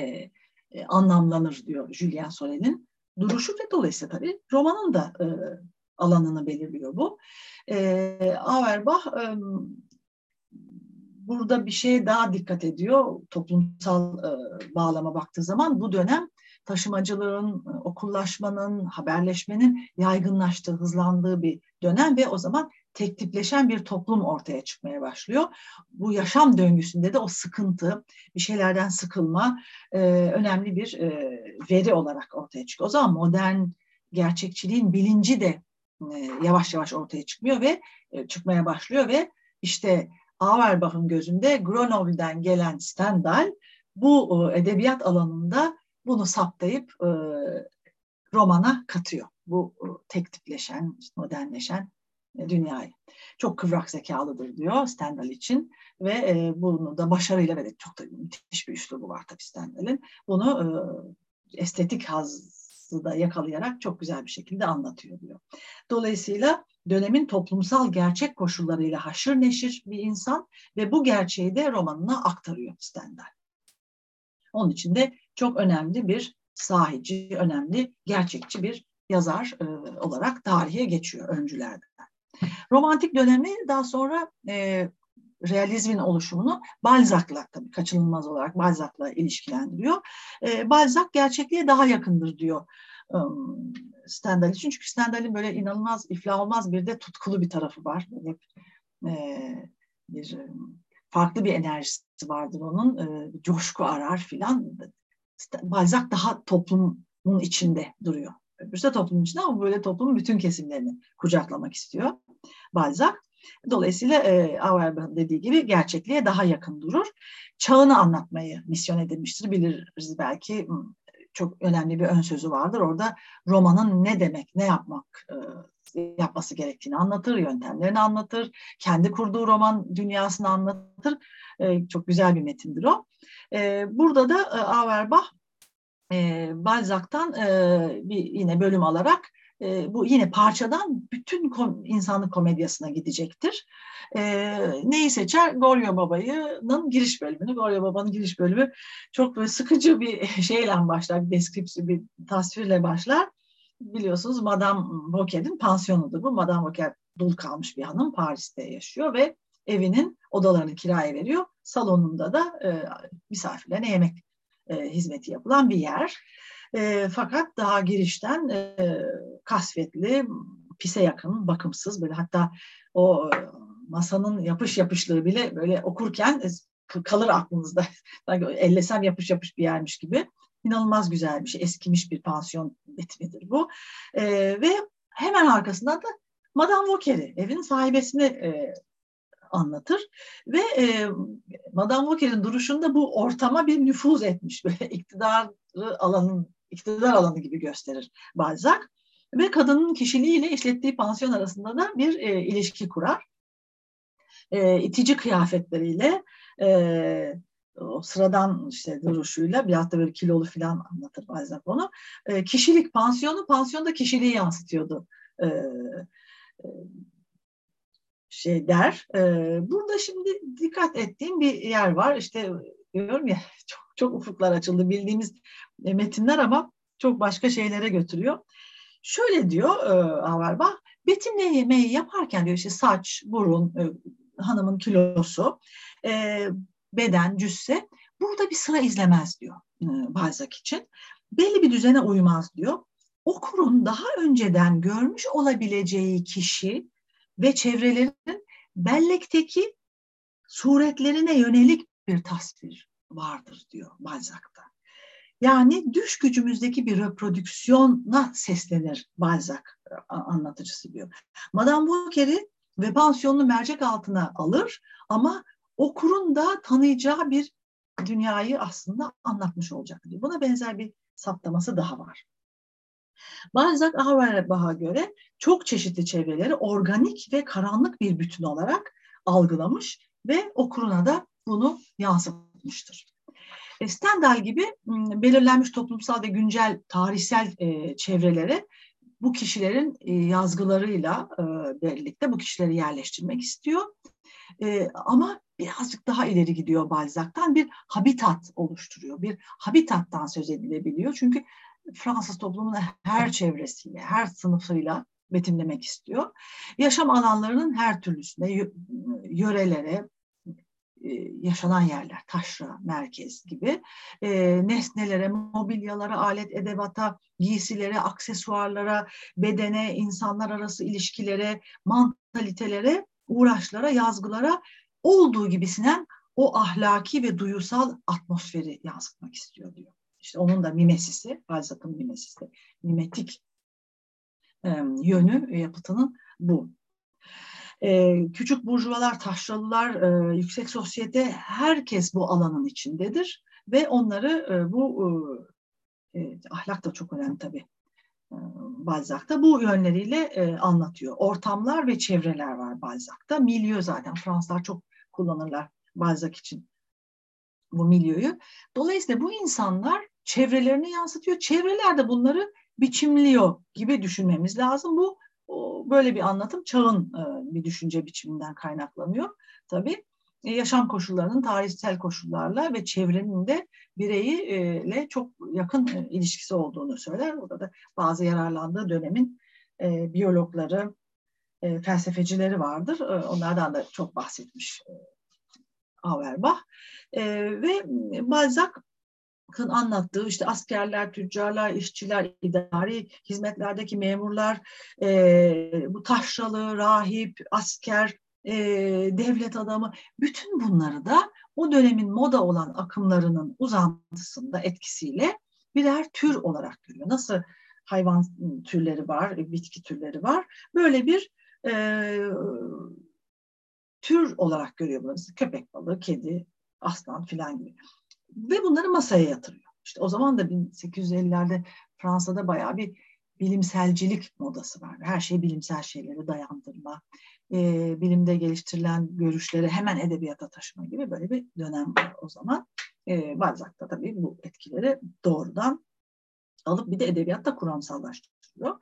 e, anlamlanır diyor Julian Sorel'in duruşu ve dolayısıyla tabii romanın da e, alanını belirliyor bu. E, Auerbach e, burada bir şeye daha dikkat ediyor. Toplumsal e, bağlama baktığı zaman bu dönem taşımacılığın, e, okullaşmanın, haberleşmenin yaygınlaştığı, hızlandığı bir dönem ve o zaman tek tipleşen bir toplum ortaya çıkmaya başlıyor. Bu yaşam döngüsünde de o sıkıntı, bir şeylerden sıkılma e, önemli bir e, veri olarak ortaya çıkıyor. O zaman modern gerçekçiliğin bilinci de e, yavaş yavaş ortaya çıkmıyor ve e, çıkmaya başlıyor ve işte Auerbach'ın gözünde Grenoble'den gelen Stendhal bu e, edebiyat alanında bunu saptayıp e, romana katıyor. Bu e, tek tipleşen, modernleşen dünyayı. Çok kıvrak zekalıdır diyor Stendhal için ve e, bunu da başarıyla ve çok da müthiş bir üslubu var tabii Stendhal'in. Bunu e, estetik hazzı da yakalayarak çok güzel bir şekilde anlatıyor diyor. Dolayısıyla dönemin toplumsal gerçek koşullarıyla haşır neşir bir insan ve bu gerçeği de romanına aktarıyor Stendhal. Onun için de çok önemli bir sahici, önemli gerçekçi bir yazar e, olarak tarihe geçiyor öncülerden. Romantik dönemi daha sonra e, realizmin oluşumunu Balzac'la tabii kaçınılmaz olarak Balzac'la ilişkilendiriyor. E, Balzac gerçekliğe daha yakındır diyor Stendhal için. Çünkü Stendhal'in böyle inanılmaz, iflah olmaz bir de tutkulu bir tarafı var. Hep e, bir farklı bir enerjisi vardır onun. E, coşku arar filan. Balzac daha toplumun içinde duruyor. Öbürsü de toplumun içinde ama böyle toplumun bütün kesimlerini kucaklamak istiyor Balzac. Dolayısıyla e, Auerbach'ın dediği gibi gerçekliğe daha yakın durur. Çağını anlatmayı misyon edilmiştir. Biliriz belki çok önemli bir ön sözü vardır. Orada romanın ne demek, ne yapmak e, yapması gerektiğini anlatır, yöntemlerini anlatır, kendi kurduğu roman dünyasını anlatır. E, çok güzel bir metindir o. E, burada da e, Auerbach e, Balzac'tan e, bir yine bölüm alarak e, bu yine parçadan bütün kom, insanlık komedyasına gidecektir. E, neyi seçer? Goryo Baba'nın giriş bölümünü. Goryo Baba'nın giriş bölümü çok böyle sıkıcı bir şeyle başlar, deskripsi, bir tasvirle başlar. Biliyorsunuz Madame Vauquel'in pansiyonudur bu. Madame Vauquel dul kalmış bir hanım Paris'te yaşıyor ve evinin odalarını kiraya veriyor. Salonunda da e, misafirlerine yemek e, hizmeti yapılan bir yer. E, fakat daha girişten e, kasvetli, pise yakın, bakımsız böyle hatta o e, masanın yapış yapışlığı bile böyle okurken e, kalır aklınızda. ellesem yapış yapış bir yermiş gibi. İnanılmaz güzel bir şey. Eskimiş bir pansiyon metnidir bu. E, ve hemen arkasından da Madame Vauquer'i, evin sahibesini e, anlatır. Ve e, Madame Vauquer'in duruşunda bu ortama bir nüfuz etmiş. Böyle iktidar alanın, iktidar alanı gibi gösterir Balzac. Ve kadının kişiliğiyle işlettiği pansiyon arasında da bir e, ilişki kurar. E, itici kıyafetleriyle e, o sıradan işte duruşuyla bir hatta böyle kilolu falan anlatır Balzac onu. E, kişilik pansiyonu, pansiyonda kişiliği yansıtıyordu. E, şey der. E, burada şimdi dikkat ettiğim bir yer var. İşte diyorum ya çok, çok ufuklar açıldı bildiğimiz e, metinler ama çok başka şeylere götürüyor. Şöyle diyor e, Auerbach, betimlemeyi yaparken diyor işte saç, burun, e, hanımın kilosu, e, beden, cüsse burada bir sıra izlemez diyor e, Balzac için. Belli bir düzene uymaz diyor. Okurun daha önceden görmüş olabileceği kişi ve çevrelerin bellekteki suretlerine yönelik bir tasvir vardır diyor Balzac'ta. Yani düş gücümüzdeki bir reprodüksiyona seslenir Balzac anlatıcısı diyor. Madame Vauquer'i ve pansiyonunu mercek altına alır ama okurun da tanıyacağı bir dünyayı aslında anlatmış olacak diyor. Buna benzer bir saptaması daha var. Balzac Auerbach'a göre çok çeşitli çevreleri organik ve karanlık bir bütün olarak algılamış ve okuruna da bunu yansıtmıştır. E, Stendhal gibi belirlenmiş toplumsal ve güncel tarihsel e, çevrelere bu kişilerin e, yazgılarıyla birlikte bu kişileri yerleştirmek istiyor. Ama birazcık daha ileri gidiyor Balzac'tan bir habitat oluşturuyor. Bir habitattan söz edilebiliyor. Çünkü Fransız toplumunun her çevresiyle, her sınıfıyla betimlemek istiyor. Yaşam alanlarının her türlüsüne, yörelere, e, yaşanan yerler, taşra, merkez gibi e, nesnelere, mobilyalara, alet edebata, giysilere, aksesuarlara, bedene, insanlar arası ilişkilere, mantalitelere, uğraşlara, yazgılara olduğu gibisinden o ahlaki ve duyusal atmosferi yansıtmak istiyor diyor. İşte onun da mimesisi, Balzac'ın mimesisi, mimetik e, yönü yapıtının bu. E, küçük burjuvalar, taşralılar, e, yüksek sosyete herkes bu alanın içindedir ve onları e, bu e, ahlak da çok önemli tabii. Balzac'ta bu yönleriyle e, anlatıyor. Ortamlar ve çevreler var Balzac'ta. Milyo zaten Fransızlar çok kullanırlar Balzac için bu milyoyu. Dolayısıyla bu insanlar çevrelerini yansıtıyor. Çevreler de bunları biçimliyor gibi düşünmemiz lazım. Bu böyle bir anlatım çağın e, bir düşünce biçiminden kaynaklanıyor. Tabii e, yaşam koşullarının tarihsel koşullarla ve çevrenin de bireyiyle çok yakın e, ilişkisi olduğunu söyler. Burada da bazı yararlandığı dönemin biyologları, felsefecileri vardır. Onlardan da çok bahsetmiş Auerbach. Ve Balzac anlattığı işte askerler, tüccarlar, işçiler, idari hizmetlerdeki memurlar, e, bu taşralı, rahip, asker, e, devlet adamı, bütün bunları da o dönemin moda olan akımlarının uzantısında etkisiyle birer tür olarak görüyor. Nasıl hayvan türleri var, bitki türleri var. Böyle bir e, tür olarak görüyor bunu. Köpek balığı, kedi, aslan filan gibi ve bunları masaya yatırıyor. İşte o zaman da 1850'lerde Fransa'da bayağı bir bilimselcilik modası var. Her şey bilimsel şeyleri dayandırma, e, bilimde geliştirilen görüşleri hemen edebiyata taşıma gibi böyle bir dönem var o zaman. E, Balzac'ta tabii bu etkileri doğrudan alıp bir de edebiyatta kuramsallaştırıyor.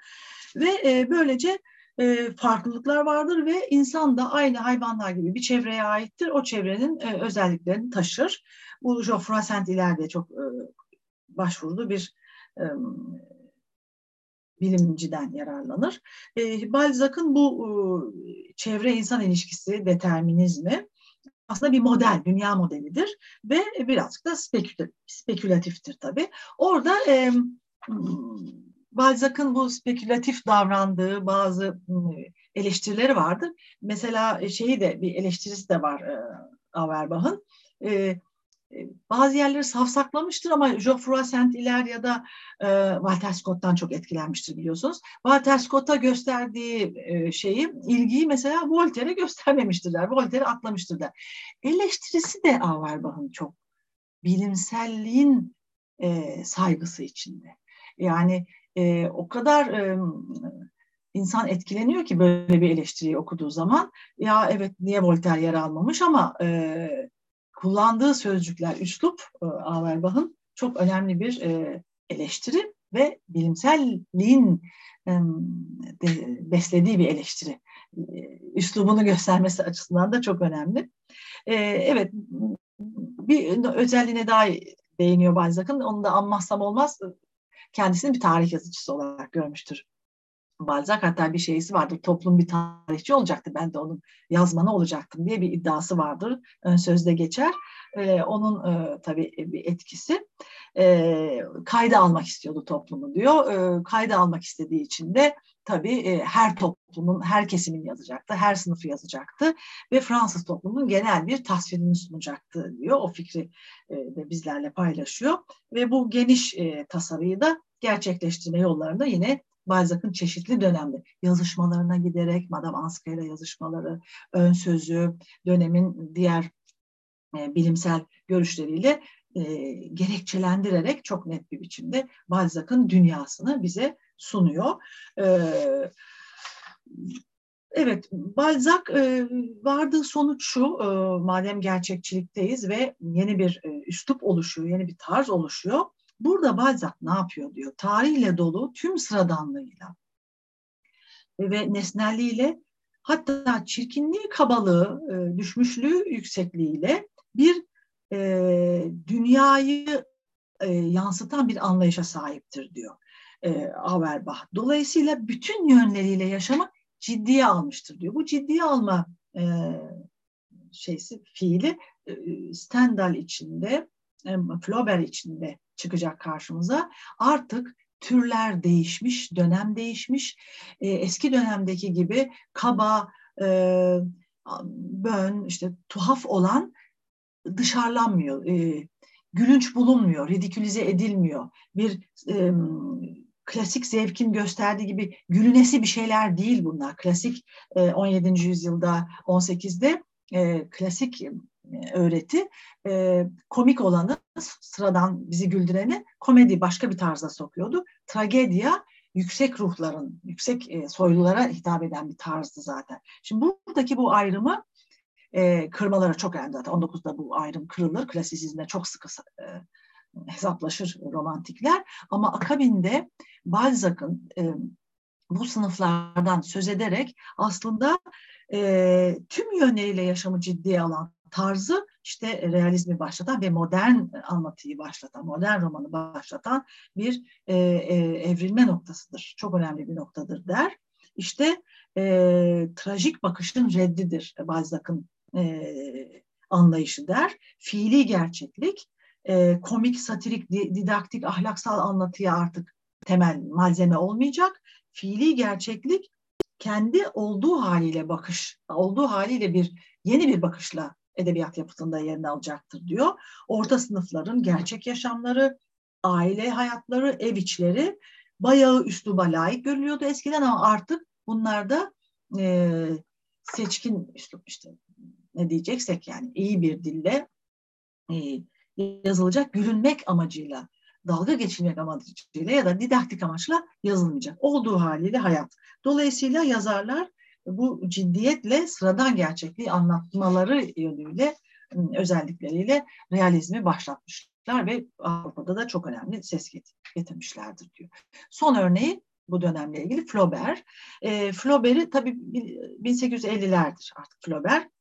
Ve e, böylece e, farklılıklar vardır ve insan da aynı hayvanlar gibi bir çevreye aittir. O çevrenin e, özelliklerini taşır. Bu Geoffroy Saint ileride çok e, başvurduğu bir e, bilimciden yararlanır. E, Balzac'ın bu e, çevre insan ilişkisi determinizmi aslında bir model, dünya modelidir ve birazcık da spekül spekülatiftir tabii. Orada e, Balzac'ın bu spekülatif davrandığı bazı eleştirileri vardır. Mesela şeyi de bir eleştirisi de var e, Auerbach'ın. E, e, bazı yerleri safsaklamıştır ama Geoffroy Saint-Hilaire ya da e, Walter Scott'tan çok etkilenmiştir biliyorsunuz. Walter Scott'a gösterdiği e, şeyi, ilgiyi mesela Voltaire'e göstermemiştirler. Voltaire'e atlamıştırlar. Eleştirisi de Auerbach'ın çok bilimselliğin e, saygısı içinde. Yani e, o kadar e, insan etkileniyor ki böyle bir eleştiriyi okuduğu zaman ya evet niye Voltaire yer almamış ama e, kullandığı sözcükler, üslup e, Auerbach'ın çok önemli bir e, eleştiri ve bilimselliğin e, de, beslediği bir eleştiri. E, üslubunu göstermesi açısından da çok önemli. E, evet, bir özelliğine daha değiniyor Balzac'ın. Onu da anmazsam olmaz. Kendisini bir tarih yazıcısı olarak görmüştür Balzac hatta bir şeysi vardır. Toplum bir tarihçi olacaktı. Ben de onun yazmanı olacaktım diye bir iddiası vardır. Sözde geçer. Ee, onun e, tabii bir etkisi. E, kayda almak istiyordu toplumu diyor. E, kayda almak istediği için de tabii e, her toplumun, her kesimin yazacaktı, her sınıfı yazacaktı ve Fransız toplumunun genel bir tasvirini sunacaktı diyor. O fikri e, de bizlerle paylaşıyor ve bu geniş e, tasarıyı da gerçekleştirme yollarında yine Balzac'ın çeşitli dönemde yazışmalarına giderek, Madame Anska yazışmaları, ön sözü, dönemin diğer e, bilimsel görüşleriyle e, gerekçelendirerek çok net bir biçimde Balzac'ın dünyasını bize sunuyor. E, evet, Balzac e, vardığı sonuç şu, e, madem gerçekçilikteyiz ve yeni bir e, üslup oluşuyor, yeni bir tarz oluşuyor. Burada Balzac ne yapıyor diyor. Tarihle dolu tüm sıradanlığıyla ve nesnelliğiyle hatta çirkinliği, kabalığı, e, düşmüşlüğü yüksekliğiyle bir e, dünyayı yansıtan bir anlayışa sahiptir diyor e, Auerbach. Dolayısıyla bütün yönleriyle yaşamı ciddiye almıştır diyor. Bu ciddiye alma e, şeysi fiili e, Stendhal içinde, e, Flaubert içinde çıkacak karşımıza. Artık türler değişmiş, dönem değişmiş. E, eski dönemdeki gibi kaba, e, bön, işte tuhaf olan dışarılanmıyor. E, gülünç bulunmuyor, ridikülize edilmiyor. Bir e, klasik zevkin gösterdiği gibi gülünesi bir şeyler değil bunlar. Klasik e, 17. yüzyılda, 18'de e, klasik öğreti e, komik olanı sıradan bizi güldüreni komedi başka bir tarza sokuyordu. Tragedya yüksek ruhların, yüksek e, soylulara hitap eden bir tarzdı zaten. Şimdi buradaki bu ayrımı e, kırmaları çok önemli zaten. 19'da bu ayrım kırılır. Klasisizmde çok sıkı e, hesaplaşır romantikler. Ama akabinde Balzac'ın e, bu sınıflardan söz ederek aslında e, tüm yönleriyle yaşamı ciddiye alan tarzı işte realizmi başlatan ve modern anlatıyı başlatan, modern romanı başlatan bir e, e, evrilme noktasıdır. Çok önemli bir noktadır der. İşte e, trajik bakışın reddidir Balzac'ın e, anlayışı der. Fiili gerçeklik, e, komik, satirik, didaktik, ahlaksal anlatıya artık temel malzeme olmayacak. Fiili gerçeklik kendi olduğu haliyle bakış, olduğu haliyle bir yeni bir bakışla edebiyat yapıtında yerini alacaktır diyor. Orta sınıfların gerçek yaşamları, aile hayatları, ev içleri bayağı üsluba layık görülüyordu eskiden ama artık bunlarda e, seçkin üslup işte ne diyeceksek yani iyi bir dille e, yazılacak gülünmek amacıyla dalga geçilmek amacıyla ya da didaktik amaçla yazılmayacak. Olduğu haliyle hayat. Dolayısıyla yazarlar bu ciddiyetle sıradan gerçekliği anlatmaları yönüyle ıı, özellikleriyle realizmi başlatmışlar ve Avrupa'da da çok önemli ses getirmişlerdir diyor. Son örneği bu dönemle ilgili Flaubert. E, Flaubert'i tabii 1850'lerdir artık Flaubert.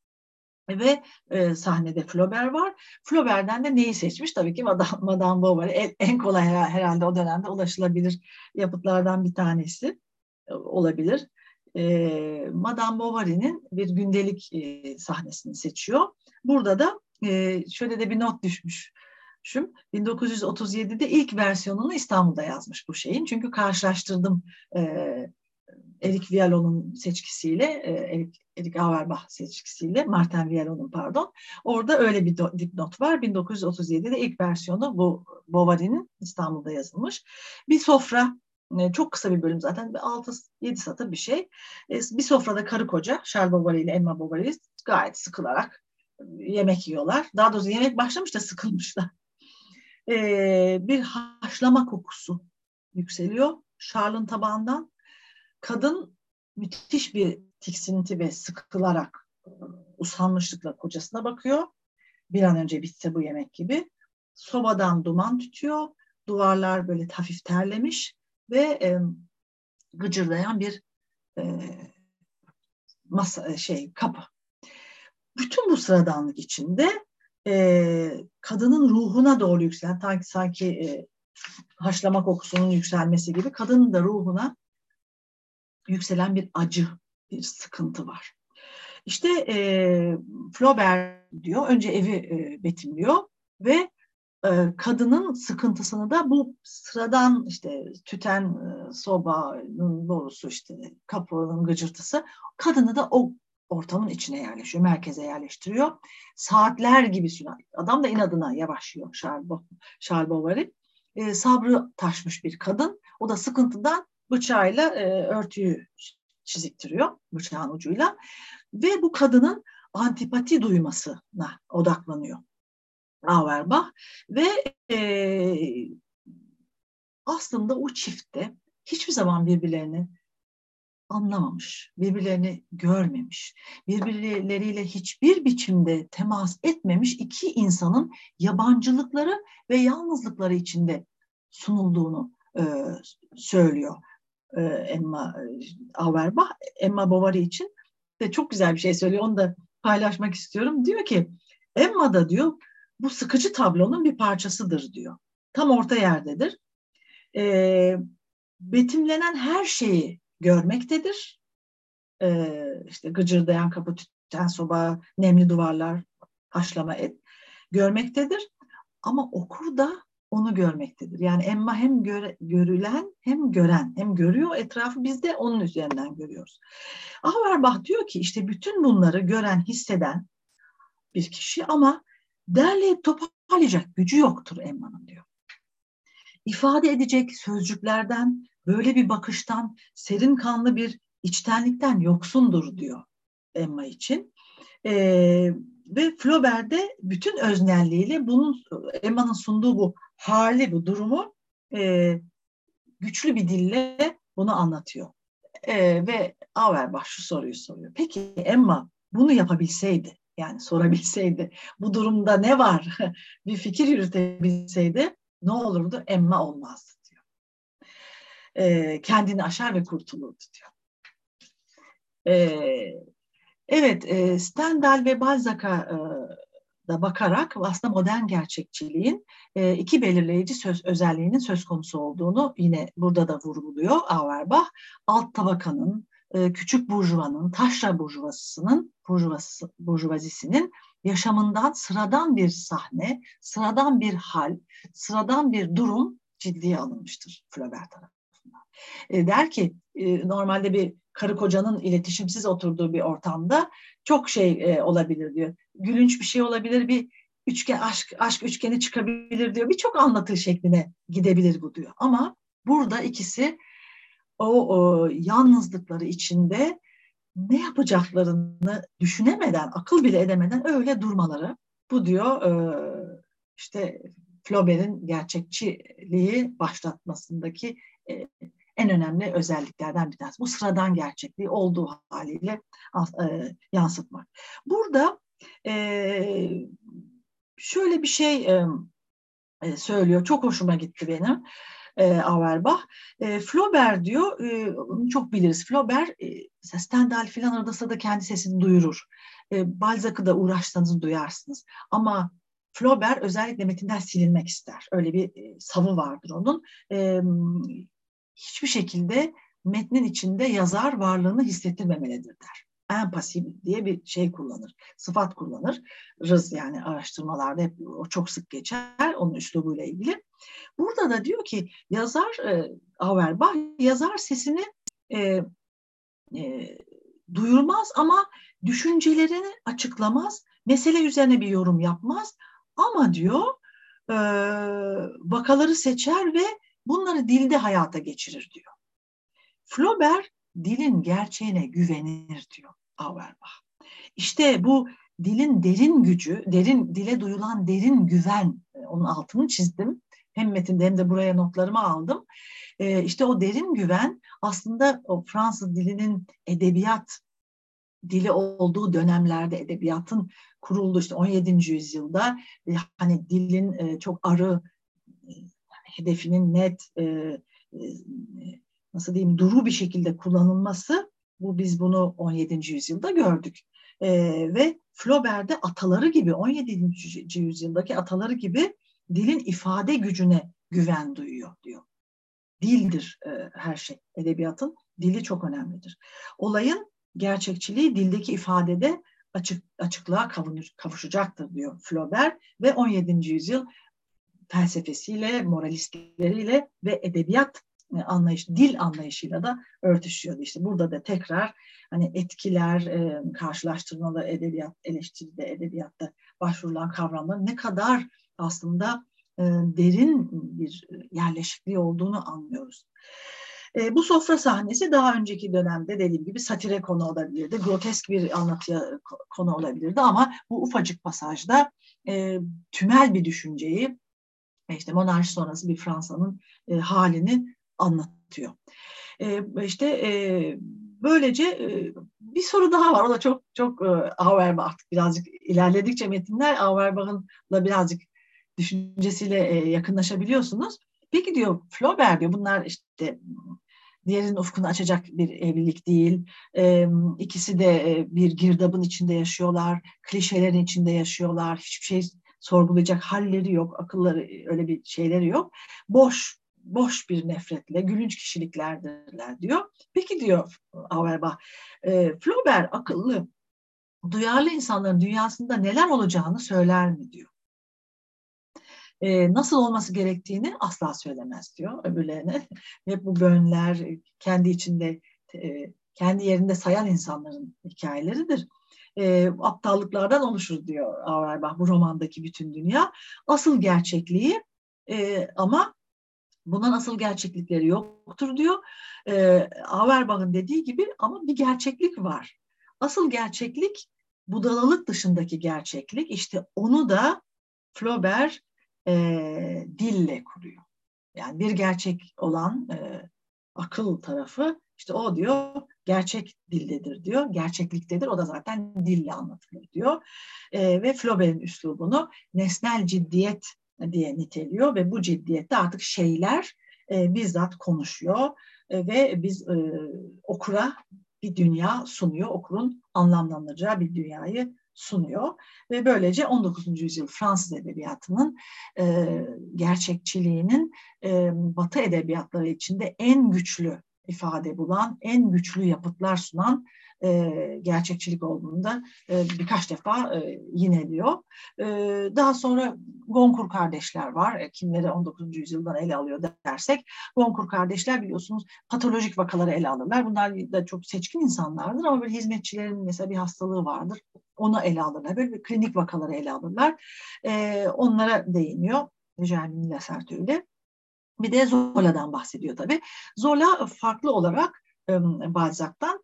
Ve e, sahnede Flaubert var. Flaubert'den de neyi seçmiş? Tabii ki Madame, Madame Bovary. En, kolay herhalde o dönemde ulaşılabilir yapıtlardan bir tanesi e, olabilir. E, Madame Bovary'nin bir gündelik e, sahnesini seçiyor. Burada da e, şöyle de bir not düşmüş. 1937'de ilk versiyonunu İstanbul'da yazmış bu şeyin. Çünkü karşılaştırdım e, Erik Vialon'un seçkisiyle, Erik, Erik Auerbach seçkisiyle, Martin Vialon'un pardon. Orada öyle bir dipnot var. 1937'de ilk versiyonu bu Bovary'nin İstanbul'da yazılmış. Bir sofra, e, çok kısa bir bölüm zaten, 6-7 satır bir şey. E, bir sofrada karı koca, Charles Bovary ile Emma Bovary gayet sıkılarak yemek yiyorlar. Daha doğrusu yemek başlamış da sıkılmışlar. Bir haşlama kokusu yükseliyor Charles'ın tabağından kadın müthiş bir tiksinti ve sıkılarak usanmışlıkla kocasına bakıyor. Bir an önce bitse bu yemek gibi. Sobadan duman tütüyor. Duvarlar böyle hafif terlemiş ve e, gıcırdayan bir e, masa şey kapı. Bütün bu sıradanlık içinde e, kadının ruhuna doğru yükselen, sanki, sanki e, haşlama kokusunun yükselmesi gibi kadının da ruhuna yükselen bir acı, bir sıkıntı var. İşte e, Flaubert diyor, önce evi e, betimliyor ve e, kadının sıkıntısını da bu sıradan işte tüten e, sobanın borusu işte kapının gıcırtısı kadını da o ortamın içine yerleşiyor, merkeze yerleştiriyor. Saatler gibi süren, adam da inadına yavaşlıyor Charles Bovary. E, sabrı taşmış bir kadın. O da sıkıntıdan bıçağıyla e, örtüyü çiziktiriyor bıçağın ucuyla ve bu kadının antipati duymasına odaklanıyor. Auerbach ve e, aslında o çiftte hiçbir zaman birbirlerini anlamamış, birbirlerini görmemiş, birbirleriyle hiçbir biçimde temas etmemiş iki insanın yabancılıkları ve yalnızlıkları içinde sunulduğunu e, söylüyor e, Emma e, Auerbach, Emma Bovary için de çok güzel bir şey söylüyor. Onu da paylaşmak istiyorum. Diyor ki Emma da diyor bu sıkıcı tablonun bir parçasıdır diyor. Tam orta yerdedir. E, betimlenen her şeyi görmektedir. E, işte gıcırdayan kapı, tüten soba, nemli duvarlar, haşlama et görmektedir. Ama okur da onu görmektedir. Yani Emma hem göre, görülen hem gören, hem görüyor etrafı biz de onun üzerinden görüyoruz. Auerbach diyor ki işte bütün bunları gören, hisseden bir kişi ama derleyip toparlayacak gücü yoktur Emma'nın diyor. İfade edecek sözcüklerden, böyle bir bakıştan, serin kanlı bir içtenlikten yoksundur diyor Emma için. Ee, ve Flaubert'de bütün öznelliğiyle bunun Emma'nın sunduğu bu hali, bu durumu e, güçlü bir dille bunu anlatıyor. E, ve Auerbach şu soruyu soruyor. Peki Emma bunu yapabilseydi, yani sorabilseydi, bu durumda ne var? bir fikir yürütebilseydi ne olurdu? Emma olmazdı diyor. E, kendini aşar ve kurtulurdu diyor. E, evet, e, Stendhal ve Balzac'a e, da bakarak aslında modern gerçekçiliğin iki belirleyici söz özelliğinin söz konusu olduğunu yine burada da vurguluyor Auerbach. Alt tabakanın, küçük burjuvanın, taşra burjuvasının, burjuvası, burjuvazisinin yaşamından sıradan bir sahne, sıradan bir hal, sıradan bir durum ciddiye alınmıştır Flaubert tarafından. E, der ki e, normalde bir karı kocanın iletişimsiz oturduğu bir ortamda çok şey e, olabilir diyor. Gülünç bir şey olabilir, bir üçgen aşk aşk üçgeni çıkabilir diyor. Birçok anlatı şekline gidebilir bu diyor. Ama burada ikisi o, o yalnızlıkları içinde ne yapacaklarını düşünemeden, akıl bile edemeden öyle durmaları. Bu diyor e, işte Flaubert'in gerçekçiliği başlatmasındaki e, en önemli özelliklerden bir tanesi. Bu sıradan gerçekliği olduğu haliyle e, yansıtmak. Burada e, şöyle bir şey e, söylüyor. Çok hoşuma gitti benim. E, Auerbach. E, Flaubert diyor, e, çok biliriz. Flaubert e, Stendhal filan arada da kendi sesini duyurur. e, Balzac'ı da uğraşsanız duyarsınız. Ama Flaubert özellikle metinden silinmek ister. Öyle bir e, savı vardır onun. E, hiçbir şekilde metnin içinde yazar varlığını hissettirmemelidir der. En pasif diye bir şey kullanır, sıfat kullanır. Rız yani araştırmalarda hep o çok sık geçer onun üslubuyla ilgili. Burada da diyor ki yazar e, Auerbach yazar sesini e, e, duyurmaz ama düşüncelerini açıklamaz, mesele üzerine bir yorum yapmaz ama diyor e, vakaları seçer ve bunları dilde hayata geçirir diyor. Flaubert dilin gerçeğine güvenir diyor Auerbach. İşte bu dilin derin gücü, derin dile duyulan derin güven, e, onun altını çizdim. Hem metinde hem de buraya notlarımı aldım. E, işte o derin güven aslında o Fransız dilinin edebiyat dili olduğu dönemlerde edebiyatın kurulduğu işte 17. yüzyılda e, hani dilin e, çok arı hedefinin net e, e, nasıl diyeyim duru bir şekilde kullanılması bu biz bunu 17. yüzyılda gördük. E, ve Flaubert'de ataları gibi 17. yüzyıldaki ataları gibi dilin ifade gücüne güven duyuyor diyor. Dildir e, her şey. Edebiyatın dili çok önemlidir. Olayın gerçekçiliği dildeki ifadede açık, açıklığa kavuşacaktır diyor Flaubert ve 17. yüzyıl felsefesiyle, moralistleriyle ve edebiyat e, anlayış, dil anlayışıyla da örtüşüyordu. İşte burada da tekrar hani etkiler, e, karşılaştırmalı edebiyat, eleştiride, edebiyatta başvurulan kavramların ne kadar aslında e, derin bir yerleşikliği olduğunu anlıyoruz. E, bu sofra sahnesi daha önceki dönemde dediğim gibi satire konu olabilirdi, grotesk bir anlatıya konu olabilirdi ama bu ufacık pasajda e, tümel bir düşünceyi, işte monarşi sonrası bir Fransa'nın e, halini anlatıyor. E, işte e, böylece e, bir soru daha var. O da çok çok e, Auerbach artık birazcık ilerledikçe metinler Auerbach'ınla birazcık düşüncesiyle e, yakınlaşabiliyorsunuz. Peki diyor Flaubert diyor bunlar işte diğerinin ufkunu açacak bir evlilik değil. E, ikisi de e, bir girdabın içinde yaşıyorlar, klişelerin içinde yaşıyorlar. Hiçbir şey sorgulayacak halleri yok, akılları öyle bir şeyleri yok. Boş boş bir nefretle, gülünç kişiliklerdirler diyor. Peki diyor Auerbach, e, Flaubert akıllı, duyarlı insanların dünyasında neler olacağını söyler mi diyor. E, nasıl olması gerektiğini asla söylemez diyor öbürlerine. Hep bu bönler kendi içinde, e, kendi yerinde sayan insanların hikayeleridir. E, aptallıklardan oluşur diyor Auerbach bu romandaki bütün dünya. Asıl gerçekliği e, ama Bundan asıl gerçeklikleri yoktur diyor. E, Auerbach'ın dediği gibi ama bir gerçeklik var. Asıl gerçeklik budalalık dışındaki gerçeklik. İşte onu da Flaubert e, dille kuruyor. Yani bir gerçek olan e, akıl tarafı işte o diyor gerçek dildedir diyor, gerçekliktedir. O da zaten dille anlatılır diyor. E, ve Flaubert'in üslubunu nesnel ciddiyet diye niteliyor ve bu ciddiyette artık şeyler e, bizzat konuşuyor e, ve biz e, okura bir dünya sunuyor, okurun anlamlandıracağı bir dünyayı sunuyor ve böylece 19. yüzyıl Fransız edebiyatının e, gerçekçiliğinin e, Batı edebiyatları içinde en güçlü ifade bulan, en güçlü yapıtlar sunan e, gerçekçilik olduğunda e, birkaç defa e, yineliyor. E, daha sonra Gonkur kardeşler var. E, kimleri 19. yüzyıldan ele alıyor dersek. Gonkur kardeşler biliyorsunuz patolojik vakaları ele alırlar. Bunlar da çok seçkin insanlardır ama böyle hizmetçilerin mesela bir hastalığı vardır. Onu ele alırlar. Böyle klinik vakaları ele alırlar. E, onlara değiniyor. Jeremy Lassertö ile. Bir de Zola'dan bahsediyor tabii. Zola farklı olarak e, Balzac'tan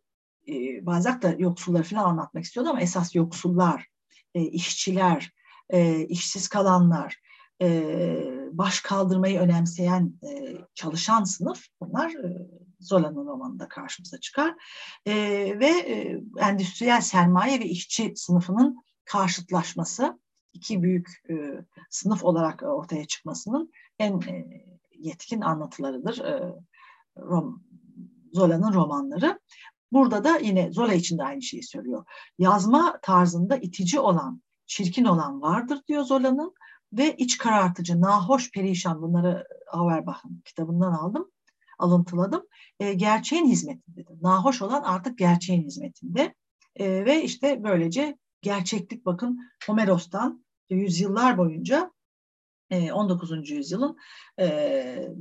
e, Balzac da yoksulları falan anlatmak istiyordu ama esas yoksullar, e, işçiler, e, işsiz kalanlar, e, baş kaldırmayı önemseyen e, çalışan sınıf bunlar e, Zola'nın romanında karşımıza çıkar. E, ve e, endüstriyel sermaye ve işçi sınıfının karşıtlaşması, iki büyük e, sınıf olarak ortaya çıkmasının en e, yetkin anlatılarıdır. E, Rom, Zola'nın romanları. Burada da yine Zola için de aynı şeyi söylüyor. Yazma tarzında itici olan, çirkin olan vardır diyor Zola'nın ve iç karartıcı, nahoş, perişan bunları Auerbach'ın kitabından aldım, alıntıladım. E, gerçeğin hizmetindedir. Nahoş olan artık gerçeğin hizmetinde. E, ve işte böylece gerçeklik bakın Homeros'tan yüzyıllar boyunca 19. E, yüzyılın e,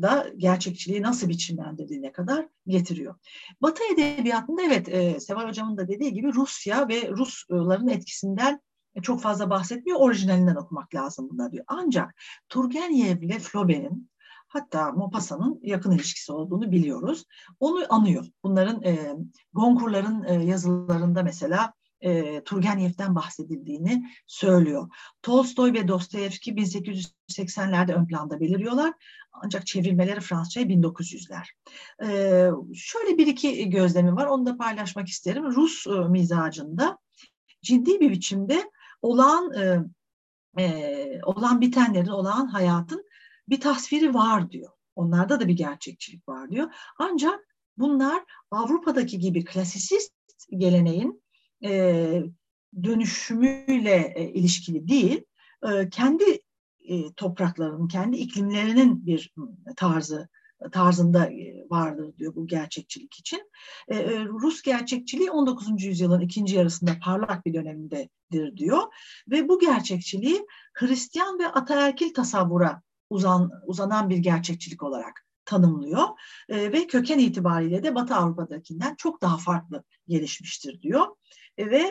da gerçekçiliği nasıl biçimlendirdiğine kadar getiriyor. Batı edebiyatında evet e, Seval Hocam'ın da dediği gibi Rusya ve Rusların etkisinden çok fazla bahsetmiyor. Orijinalinden okumak lazım bunlar diyor. Ancak Turgenev ile Flaubert'in hatta Maupassant'ın yakın ilişkisi olduğunu biliyoruz. Onu anıyor. Bunların e, Goncourt'ların e, yazılarında mesela e, Turgenev'den bahsedildiğini söylüyor. Tolstoy ve Dostoyevski 1880'lerde ön planda beliriyorlar. Ancak çevrilmeleri Fransızca'ya 1900'ler. E, şöyle bir iki gözlemim var. Onu da paylaşmak isterim. Rus e, mizacında ciddi bir biçimde olağan e, e, olan bitenlerin, olağan hayatın bir tasviri var diyor. Onlarda da bir gerçekçilik var diyor. Ancak bunlar Avrupa'daki gibi klasisist geleneğin e, dönüşümüyle e, ilişkili değil, e, kendi e, topraklarının, kendi iklimlerinin bir tarzı tarzında e, vardır diyor bu gerçekçilik için. E, e, Rus gerçekçiliği 19. yüzyılın ikinci yarısında parlak bir dönemindedir diyor ve bu gerçekçiliği Hristiyan ve ataerkil tasavvura uzan, uzanan bir gerçekçilik olarak tanımlıyor e, ve köken itibariyle de Batı Avrupa'dakinden çok daha farklı gelişmiştir diyor ve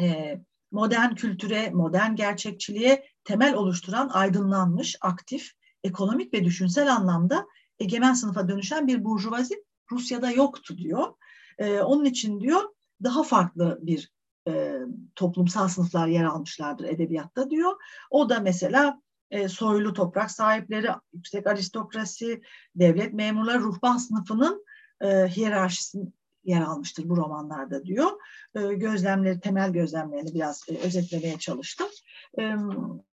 e, modern kültüre, modern gerçekçiliğe temel oluşturan aydınlanmış, aktif, ekonomik ve düşünsel anlamda egemen sınıfa dönüşen bir burjuvazi Rusya'da yoktu diyor. E, onun için diyor daha farklı bir e, toplumsal sınıflar yer almışlardır edebiyatta diyor. O da mesela e, soylu toprak sahipleri, yüksek aristokrasi, devlet memurları, ruhban sınıfının e, hiyerarşisinin yer almıştır bu romanlarda diyor. E, gözlemleri, temel gözlemlerini biraz e, özetlemeye çalıştım. E,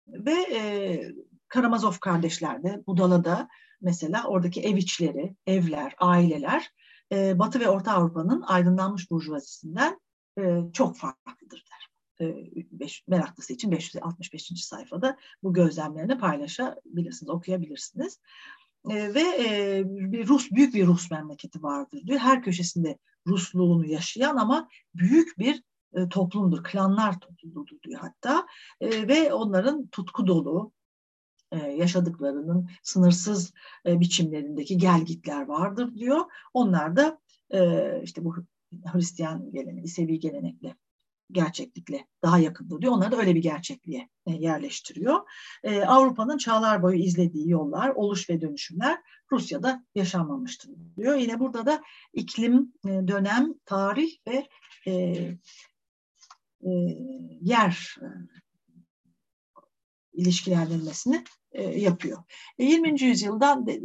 ve e, Karamazov kardeşlerde, Budala'da mesela oradaki ev içleri, evler, aileler e, Batı ve Orta Avrupa'nın aydınlanmış burjuvazisinden e, çok farklıdır der. E, beş, meraklısı için 565. sayfada bu gözlemlerini paylaşabilirsiniz, okuyabilirsiniz. E, ve e, bir Rus büyük bir Rus memleketi vardır diyor. Her köşesinde Rusluğunu yaşayan ama büyük bir e, toplumdur, klanlar topluluğudur diyor hatta. E, ve onların tutku dolu, e, yaşadıklarının sınırsız e, biçimlerindeki gelgitler vardır diyor. Onlar da e, işte bu Hristiyan geleneği, İsevi gelenekle gerçeklikle daha yakındır diyor. Onları da öyle bir gerçekliğe yerleştiriyor. Avrupa'nın çağlar boyu izlediği yollar, oluş ve dönüşümler Rusya'da yaşanmamıştır diyor. Yine burada da iklim, dönem, tarih ve yer ilişkilendirmesini e, yapıyor. E, 20. yüzyıldan de,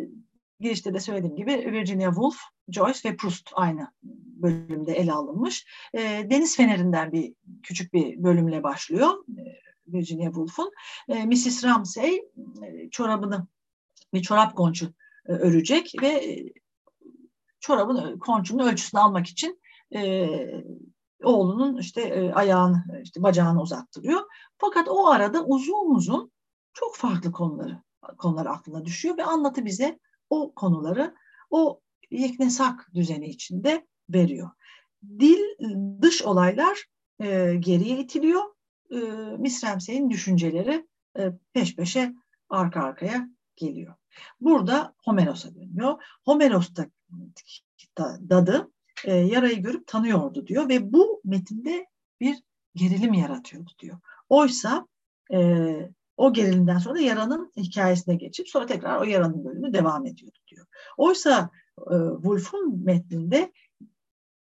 girişte de söylediğim gibi Virginia Woolf, Joyce ve Proust aynı bölümde ele alınmış. E, Deniz Feneri'nden bir küçük bir bölümle başlıyor e, Virginia Woolf'un. E, Mrs. Ramsay e, çorabını bir çorap konçu e, örecek ve e, çorabın konçunun ölçüsünü almak için e, oğlunun işte e, ayağını, işte bacağını uzattırıyor. Fakat o arada uzun uzun çok farklı konuları konular aklına düşüyor ve anlatı bize o konuları o yeknesak düzeni içinde veriyor. Dil, dış olaylar e, geriye itiliyor. E, Misremsey'in düşünceleri e, peş peşe arka arkaya geliyor. Burada Homeros'a dönüyor. Homeros'ta dadı e, yarayı görüp tanıyordu diyor ve bu metinde bir gerilim yaratıyordu diyor. Oysa e, o gerilimden sonra yaranın hikayesine geçip sonra tekrar o yaranın bölümü devam ediyordu diyor. Oysa e, Wolf'un metninde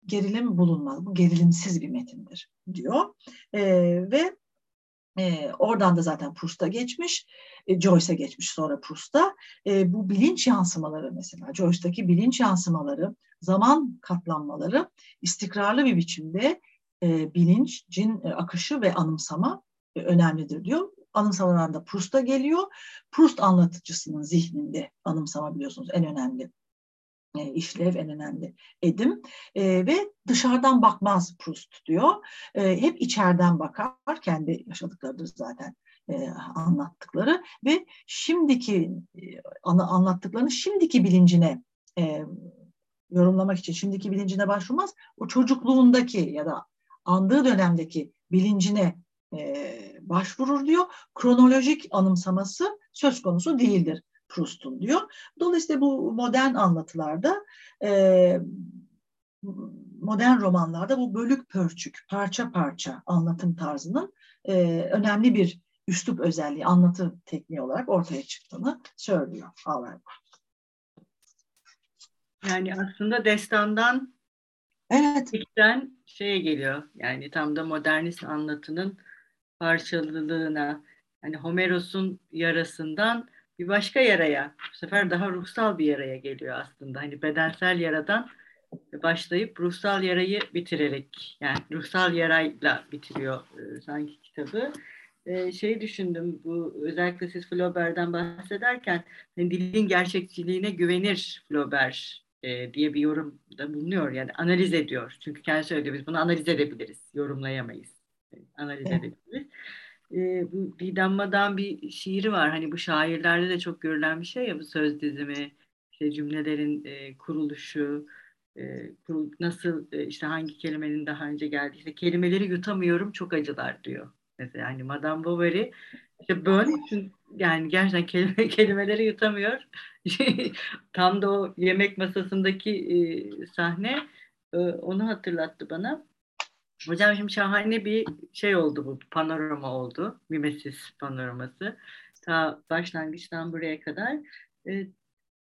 gerilim bulunmaz. Bu gerilimsiz bir metindir diyor. E, ve e, oradan da zaten Proust'a geçmiş, e, Joyce'a geçmiş sonra Proust'a. E, bu bilinç yansımaları mesela, Joyce'daki bilinç yansımaları, zaman katlanmaları istikrarlı bir biçimde e, bilincin e, akışı ve anımsama e, önemlidir diyor. Anımsamalar da Proust'a geliyor. Proust anlatıcısının zihninde anımsama biliyorsunuz en önemli işlev en önemli edim e, ve dışarıdan bakmaz Proust diyor. E, hep içeriden bakar kendi yaşadıklarıdır zaten e, anlattıkları ve şimdiki e, anlattıklarını şimdiki bilincine e, yorumlamak için şimdiki bilincine başvurmaz. O çocukluğundaki ya da andığı dönemdeki bilincine e, başvurur diyor. Kronolojik anımsaması söz konusu değildir Proust'un diyor. Dolayısıyla bu modern anlatılarda e, modern romanlarda bu bölük pörçük, parça parça anlatım tarzının e, önemli bir üslup özelliği, anlatı tekniği olarak ortaya çıktığını söylüyor Auerbach. Yani aslında destandan evet. şeye geliyor. Yani tam da modernist anlatının parçalılığına, hani Homeros'un yarasından bir başka yaraya, bu sefer daha ruhsal bir yaraya geliyor aslında. Hani bedensel yaradan başlayıp ruhsal yarayı bitirerek, yani ruhsal yarayla bitiriyor e, sanki kitabı. E, şey düşündüm, bu özellikle siz Flaubert'den bahsederken hani dilin gerçekçiliğine güvenir Flaubert e, diye bir yorumda bulunuyor. Yani analiz ediyor. Çünkü kendisi söylüyor biz bunu analiz edebiliriz, yorumlayamayız. Analiz evet. edebiliriz e, bu Didem Madan bir şiiri var. Hani bu şairlerde de çok görülen bir şey ya bu söz dizimi, işte cümlelerin e, kuruluşu, e, kurul, nasıl e, işte hangi kelimenin daha önce geldi. İşte kelimeleri yutamıyorum çok acılar diyor. Mesela hani Madame Bovary işte bön yani gerçekten kelime, kelimeleri yutamıyor. Tam da o yemek masasındaki e, sahne e, onu hatırlattı bana. Hocam şimdi şahane bir şey oldu bu panorama oldu. Mimesis panoraması. Ta başlangıçtan buraya kadar. E,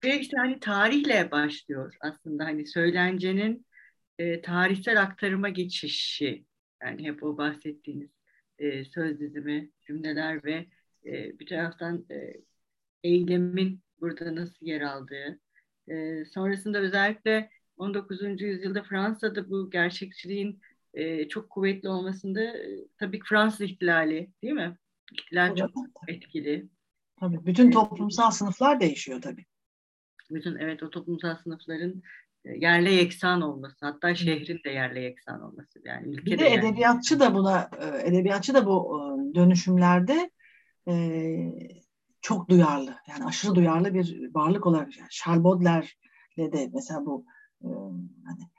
ve işte hani tarihle başlıyor aslında hani söylencenin e, tarihsel aktarıma geçişi. Yani hep o bahsettiğiniz e, söz dizimi, cümleler ve e, bir taraftan e, eylemin burada nasıl yer aldığı. E, sonrasında özellikle 19. yüzyılda Fransa'da bu gerçekçiliğin e, çok kuvvetli olmasında e, tabii Fransız ihtilali değil mi? İhtilal tabii. çok etkili. Tabii bütün toplumsal sınıflar değişiyor tabii. Bütün evet o toplumsal sınıfların e, yerle yeksan olması, hatta şehrin de yerle yeksan olması yani ülkede. Bir de edebiyatçı yani. da buna e, edebiyatçı da bu dönüşümlerde e, çok duyarlı. Yani aşırı duyarlı bir varlık olarak yani Charles Baudelaire'le de mesela bu hani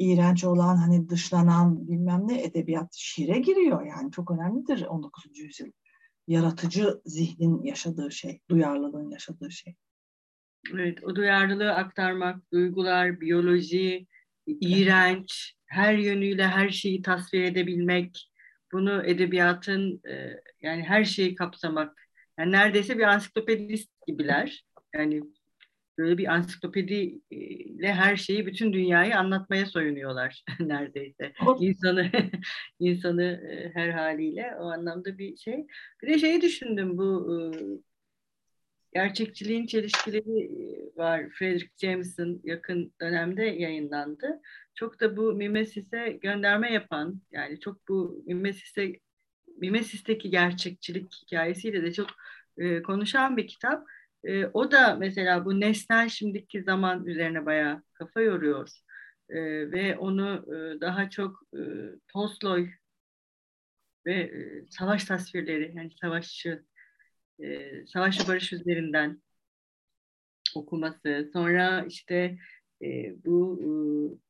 iğrenç olan hani dışlanan bilmem ne edebiyat şiire giriyor. Yani çok önemlidir 19. yüzyıl. Yaratıcı zihnin yaşadığı şey, duyarlılığın yaşadığı şey. Evet, o duyarlılığı aktarmak, duygular, biyoloji, iğrenç, her yönüyle her şeyi tasvir edebilmek, bunu edebiyatın e, yani her şeyi kapsamak. Yani neredeyse bir ansiklopedist gibiler. Yani böyle bir ansiklopediyle her şeyi, bütün dünyayı anlatmaya soyunuyorlar neredeyse. İnsanı insanı e, her haliyle o anlamda bir şey. Bir de şeyi düşündüm bu e, gerçekçiliğin çelişkileri e, var. Frederick Jameson yakın dönemde yayınlandı. Çok da bu Mimesis'e gönderme yapan yani çok bu Mimesis'e Mimesis'teki gerçekçilik hikayesiyle de çok konuşan bir kitap. E, o da mesela bu nesnel şimdiki zaman üzerine bayağı kafa yoruyor. E, ve onu e, daha çok e, Tolstoy ve e, savaş tasvirleri yani savaşçı e, savaş barış üzerinden okuması. Sonra işte e, bu e,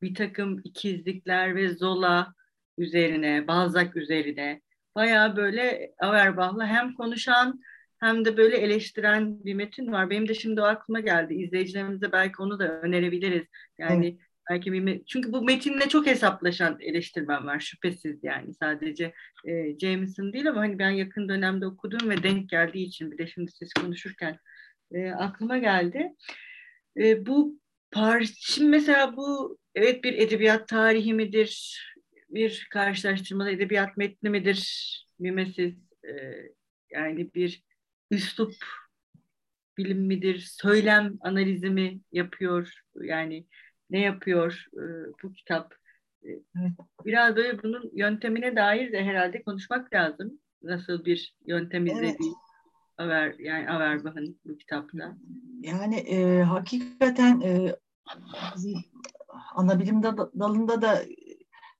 bir takım ikizlikler ve Zola üzerine, Balzac üzerine bayağı böyle Auerbach'la hem konuşan hem de böyle eleştiren bir metin var. Benim de şimdi o aklıma geldi. İzleyicilerimize belki onu da önerebiliriz. Yani evet. belki bir çünkü bu metinle çok hesaplaşan eleştirmen var şüphesiz yani sadece e, Jameson değil ama hani ben yakın dönemde okudum ve denk geldiği için bir de şimdi siz konuşurken e, aklıma geldi. E, bu par şimdi mesela bu evet bir edebiyat tarihi midir? Bir karşılaştırmalı edebiyat metni midir? Mimesiz e, yani bir üslup bilim midir, söylem analizi mi yapıyor? Yani ne yapıyor e, bu kitap? E, biraz böyle bunun yöntemine dair de herhalde konuşmak lazım. Nasıl bir yöntem izlediği evet. Aver, yani Averbach'ın bu kitapta. Yani e, hakikaten e, ana bilim dalında da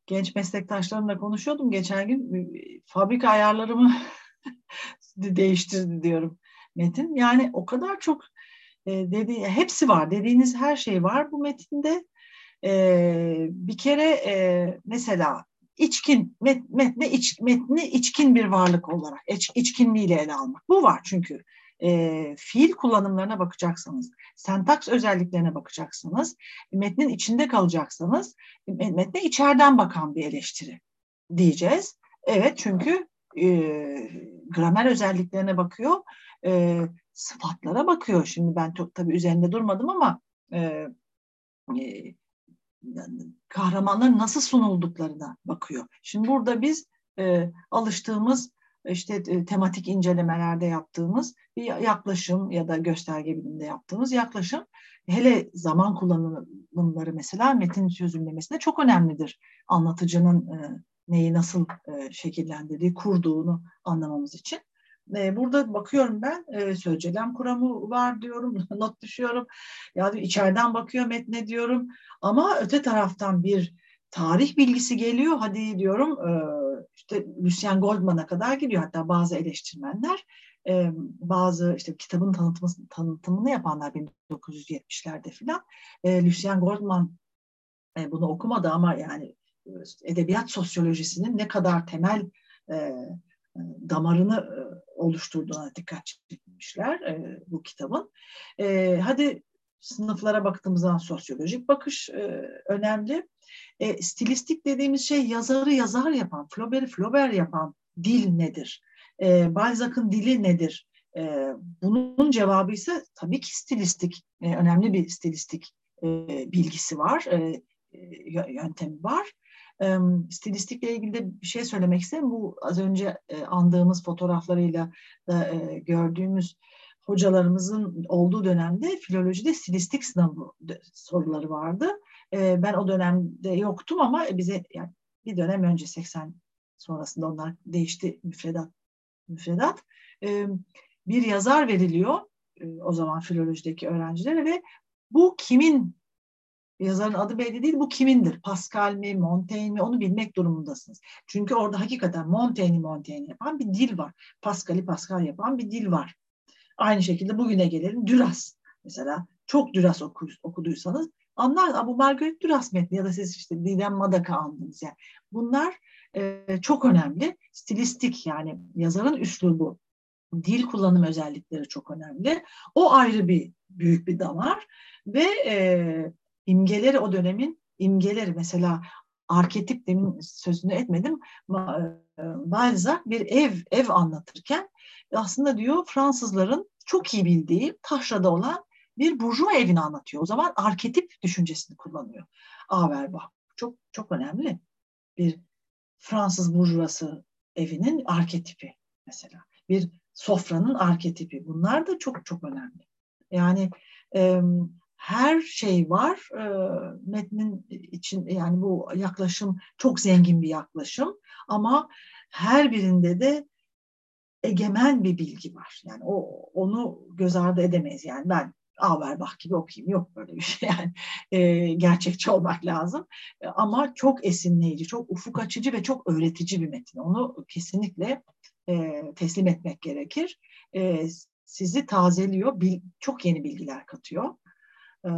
genç meslektaşlarımla konuşuyordum geçen gün. Fabrika ayarlarımı değiştirdi diyorum metin. Yani o kadar çok e, dedi, hepsi var. Dediğiniz her şey var bu metinde. E, bir kere e, mesela içkin met, metne iç, metni içkin bir varlık olarak iç, içkinliğiyle ele almak. Bu var çünkü e, fiil kullanımlarına bakacaksanız, sentaks özelliklerine bakacaksanız, metnin içinde kalacaksanız, metne içeriden bakan bir eleştiri diyeceğiz. Evet çünkü e, gramer özelliklerine bakıyor, e, sıfatlara bakıyor. Şimdi ben tabii üzerinde durmadım ama e, e, kahramanların nasıl sunulduklarına bakıyor. Şimdi burada biz e, alıştığımız işte e, tematik incelemelerde yaptığımız bir yaklaşım ya da gösterge bilimde yaptığımız yaklaşım hele zaman kullanımları mesela metin çözümlemesinde çok önemlidir. Anlatıcının e, neyi nasıl e, şekillendirdiği, kurduğunu anlamamız için. E, burada bakıyorum ben e, sözcelem kuramı var diyorum, not düşüyorum. Ya içeriden bakıyor metne diyorum. Ama öte taraftan bir tarih bilgisi geliyor. Hadi diyorum e, işte Lucien Goldman'a kadar gidiyor. Hatta bazı eleştirmenler e, bazı işte kitabın tanıtımını, tanıtımını yapanlar 1970'lerde filan e, Lucien Goldman e, bunu okumadı ama yani edebiyat sosyolojisinin ne kadar temel e, damarını e, oluşturduğuna dikkat çekmişler e, bu kitabın. E, hadi sınıflara baktığımız zaman sosyolojik bakış e, önemli. E, stilistik dediğimiz şey yazarı yazar yapan, Flaubert'i Flaubert yapan dil nedir? E, Balzac'ın dili nedir? E, bunun cevabı ise tabii ki stilistik, e, önemli bir stilistik e, bilgisi var, e, yöntemi var. Stilistikle ilgili de bir şey söylemek isterim. Bu az önce e, andığımız fotoğraflarıyla da e, gördüğümüz hocalarımızın olduğu dönemde filolojide stilistik sınavı soruları vardı. E, ben o dönemde yoktum ama bize yani bir dönem önce 80 sonrasında onlar değişti müfredat. müfredat. Bir yazar veriliyor o zaman filolojideki öğrencilere ve bu kimin yazarın adı belli değil bu kimindir? Pascal mi, Montaigne mi onu bilmek durumundasınız. Çünkü orada hakikaten Montaigne'i Montaigne yapan bir dil var. Pascal'i Pascal yapan bir dil var. Aynı şekilde bugüne gelelim. Düras mesela çok Düras oku, okuduysanız anlar bu Margaret Düras metni ya da siz işte Didem Madaka andınız yani. Bunlar e, çok önemli. Stilistik yani yazarın üslubu, dil kullanım özellikleri çok önemli. O ayrı bir büyük bir damar ve e, imgeleri o dönemin imgeleri mesela arketip demin sözünü etmedim. E, Balzac bir ev ev anlatırken aslında diyor Fransızların çok iyi bildiği taşrada olan bir burjuva evini anlatıyor. O zaman arketip düşüncesini kullanıyor. Auerbach. Çok çok önemli. Bir Fransız burjuvası evinin arketipi mesela. Bir sofranın arketipi. Bunlar da çok çok önemli. Yani e, her şey var e, metnin için yani bu yaklaşım çok zengin bir yaklaşım ama her birinde de egemen bir bilgi var. Yani o onu göz ardı edemeyiz. Yani ben Auerbach gibi okuyayım. Yok böyle bir şey yani. E, gerçekçi olmak lazım. E, ama çok esinleyici, çok ufuk açıcı ve çok öğretici bir metin. Onu kesinlikle e, teslim etmek gerekir. E, sizi tazeliyor, bil, çok yeni bilgiler katıyor. E,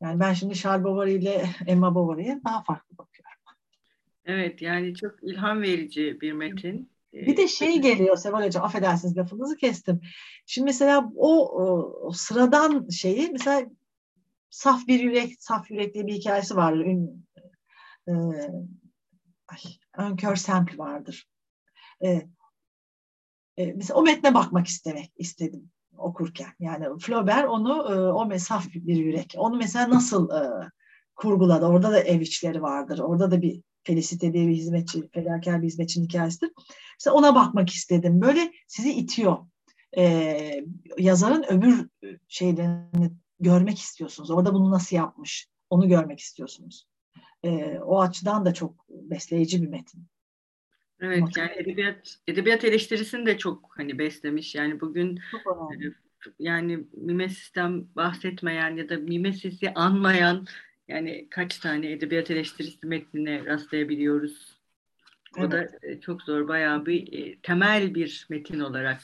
yani ben şimdi Charles Bovary ile Emma Bovary'e daha farklı bakıyorum. Evet yani çok ilham verici bir metin. Bir de şey geliyor Seval Hocam, affedersiniz lafınızı kestim. Şimdi mesela o, o, sıradan şeyi, mesela Saf Bir Yürek, Saf Yürek diye bir hikayesi vardır. Ün, e, ay, Önkör Semple vardır. E, e, mesela o metne bakmak istemek istedim okurken. Yani Flaubert onu, e, o mesaf bir yürek. Onu mesela nasıl e, kurguladı? Orada da ev içleri vardır. Orada da bir Felicite diye bir hizmetçi, fedakar bir hizmetçinin hikayesidir. İşte ona bakmak istedim. Böyle sizi itiyor. Ee, yazarın öbür şeylerini görmek istiyorsunuz. Orada bunu nasıl yapmış? Onu görmek istiyorsunuz. Ee, o açıdan da çok besleyici bir metin. Evet yani edebiyat edebiyat eleştirisini de çok hani beslemiş. Yani bugün yani mimesisten bahsetmeyen ya da mimesisi anmayan yani kaç tane edebiyat eleştirisi metnine rastlayabiliyoruz. O evet. da e, çok zor, bayağı bir e, temel bir metin olarak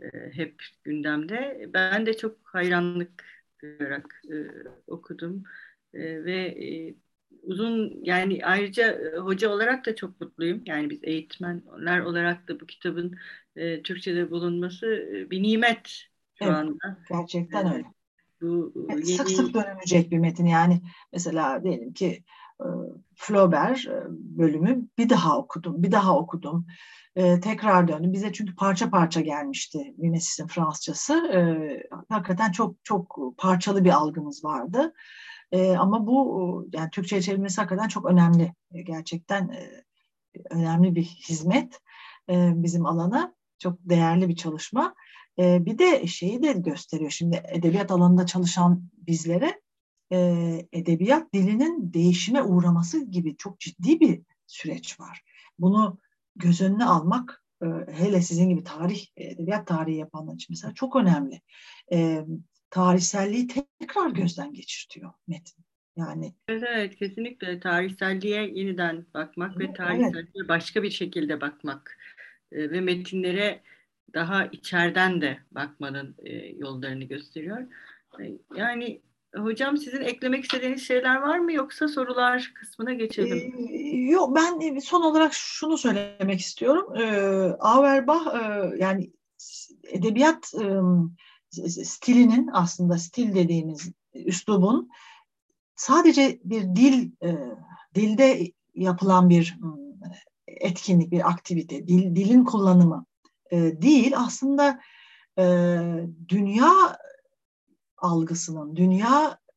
e, hep gündemde. Ben de çok hayranlık duyarak okudum ve uzun yani ayrıca hoca olarak da çok mutluyum. Yani biz eğitmenler olarak da bu kitabın Türkçe'de bulunması bir nimet şu evet, anda. Gerçekten öyle. Bu yeni... Sık sık dönülecek bir metin yani mesela diyelim ki e, Flaubert e, bölümü bir daha okudum, bir daha okudum. E, tekrar döndüm. Bize çünkü parça parça gelmişti Minesis'in Fransızcası. E, hakikaten çok çok parçalı bir algımız vardı. E, ama bu yani Türkçe'ye çevirmesi hakikaten çok önemli. E, gerçekten e, önemli bir hizmet e, bizim alana. Çok değerli bir çalışma. E, bir de şeyi de gösteriyor. Şimdi edebiyat alanında çalışan bizlere e, edebiyat dilinin değişime uğraması gibi çok ciddi bir süreç var. Bunu göz önüne almak hele sizin gibi tarih, edebiyat tarihi yapanlar için mesela çok önemli. E, tarihselliği tekrar gözden geçirtiyor metin. Yani evet, evet kesinlikle tarihselliğe yeniden bakmak evet, ve tarihselliğe evet. başka bir şekilde bakmak e, ve metinlere daha içeriden de bakmanın e, yollarını gösteriyor. E, yani hocam sizin eklemek istediğiniz şeyler var mı yoksa sorular kısmına geçelim? Ee, yok ben son olarak şunu söylemek istiyorum. Ee, Auerbach e, yani edebiyat e, stilinin aslında stil dediğimiz üslubun sadece bir dil e, dilde yapılan bir etkinlik, bir aktivite, dil, dilin kullanımı e, değil. Aslında e, dünya algısının, dünyayı e,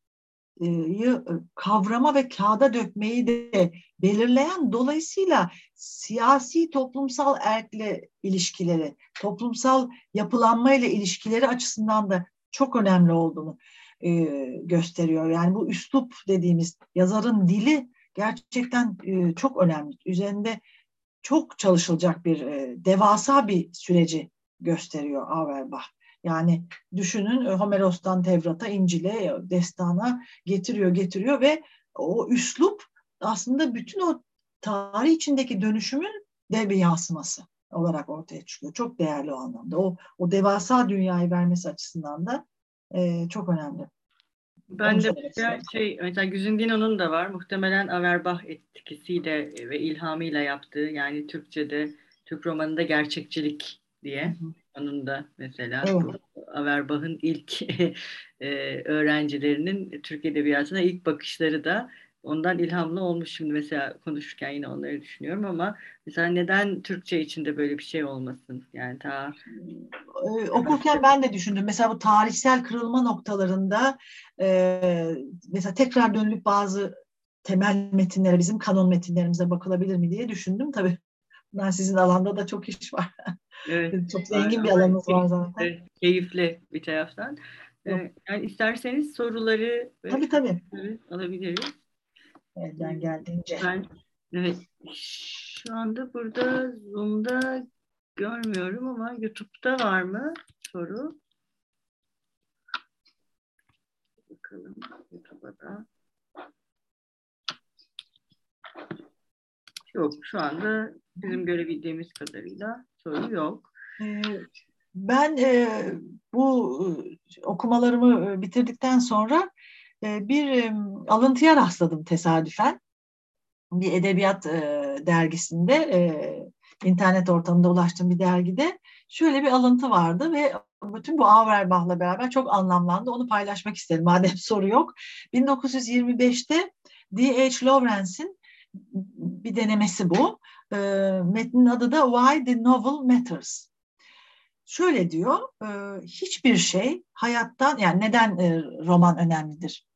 kavrama ve kağıda dökmeyi de belirleyen dolayısıyla siyasi toplumsal erkle ilişkileri, toplumsal yapılanma ile ilişkileri açısından da çok önemli olduğunu e, gösteriyor. Yani bu üslup dediğimiz yazarın dili gerçekten e, çok önemli. Üzerinde çok çalışılacak bir e, devasa bir süreci gösteriyor Auerbach. Yani düşünün Homeros'tan Tevrat'a, İncil'e, Destan'a getiriyor, getiriyor ve o üslup aslında bütün o tarih içindeki dönüşümün de bir yansıması olarak ortaya çıkıyor. Çok değerli o anlamda. O, o devasa dünyayı vermesi açısından da e, çok önemli. Ben de şey mesela Güzin da var. Muhtemelen Averbach etkisiyle ve ilhamıyla yaptığı yani Türkçe'de Türk romanında gerçekçilik diye. Hı hı. Da mesela evet. Averbach'ın ilk e, öğrencilerinin Türk Edebiyatı'na ilk bakışları da ondan ilhamlı olmuş. Şimdi mesela konuşurken yine onları düşünüyorum ama mesela neden Türkçe içinde böyle bir şey olmasın? Yani ta ee, okurken ben de düşündüm. Mesela bu tarihsel kırılma noktalarında e, mesela tekrar dönülüp bazı temel metinlere bizim kanon metinlerimize bakılabilir mi diye düşündüm. Tabii bunlar sizin alanda da çok iş var evet, çok zengin bir alanınız var zaten. keyifli bir taraftan. Ee, yani isterseniz soruları tabii tabii. alabiliriz. Elden geldiğince. Ben evet şu anda burada Zoom'da görmüyorum ama YouTube'da var mı soru? Bakalım YouTube'a da. Yok şu anda bizim görebildiğimiz kadarıyla soru yok. Ee, ben e, bu e, okumalarımı e, bitirdikten sonra bir alıntıya rastladım tesadüfen. Bir edebiyat dergisinde, internet ortamında ulaştığım bir dergide şöyle bir alıntı vardı ve bütün bu Auerbach'la beraber çok anlamlandı. Onu paylaşmak istedim madem soru yok. 1925'te D.H. Lawrence'in bir denemesi bu. E, metnin adı da Why the Novel Matters. Şöyle diyor, hiçbir şey hayattan, yani neden roman önemlidir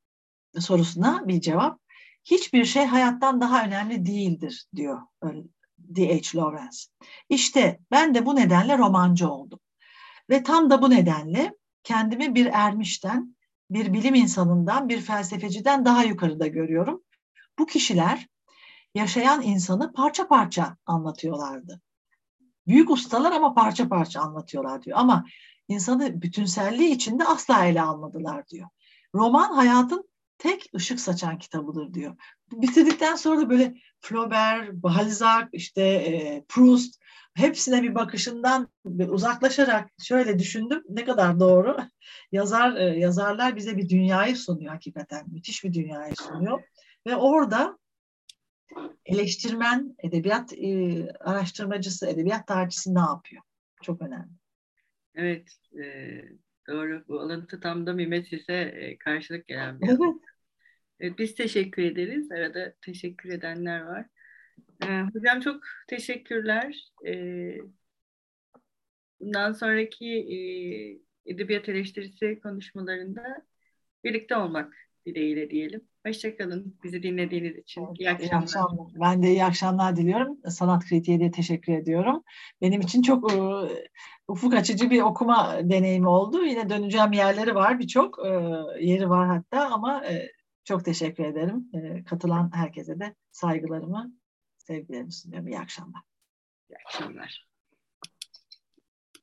sorusuna bir cevap. Hiçbir şey hayattan daha önemli değildir diyor D.H. Lawrence. İşte ben de bu nedenle romancı oldum. Ve tam da bu nedenle kendimi bir ermişten, bir bilim insanından, bir felsefeciden daha yukarıda görüyorum. Bu kişiler yaşayan insanı parça parça anlatıyorlardı. Büyük ustalar ama parça parça anlatıyorlar diyor. Ama insanı bütünselliği içinde asla ele almadılar diyor. Roman hayatın tek ışık saçan kitabıdır diyor. Bitirdikten sonra da böyle Flaubert, Balzac, işte e, Proust hepsine bir bakışından uzaklaşarak şöyle düşündüm ne kadar doğru. Yazar e, yazarlar bize bir dünyayı sunuyor hakikaten. Müthiş bir dünyayı sunuyor. Ve orada eleştirmen, edebiyat e, araştırmacısı, edebiyat tarihçisi ne yapıyor? Çok önemli. Evet, e, doğru. Bu alıntı tam da Mimesis'e e, karşılık gelen bir Evet. Evet, biz teşekkür ederiz. Arada teşekkür edenler var. Ee, hocam çok teşekkürler. Ee, bundan sonraki e, edebiyat eleştirisi konuşmalarında birlikte olmak dileğiyle diyelim. Hoşçakalın bizi dinlediğiniz için. İyi akşamlar. İyi akşamlar. Ben de iyi akşamlar diliyorum. Sanat Kritiğe de teşekkür ediyorum. Benim için çok e, ufuk açıcı bir okuma deneyimi oldu. Yine döneceğim yerleri var birçok. E, yeri var hatta ama e, çok teşekkür ederim. Katılan herkese de saygılarımı, sevgilerimi sunuyorum. İyi akşamlar. İyi akşamlar.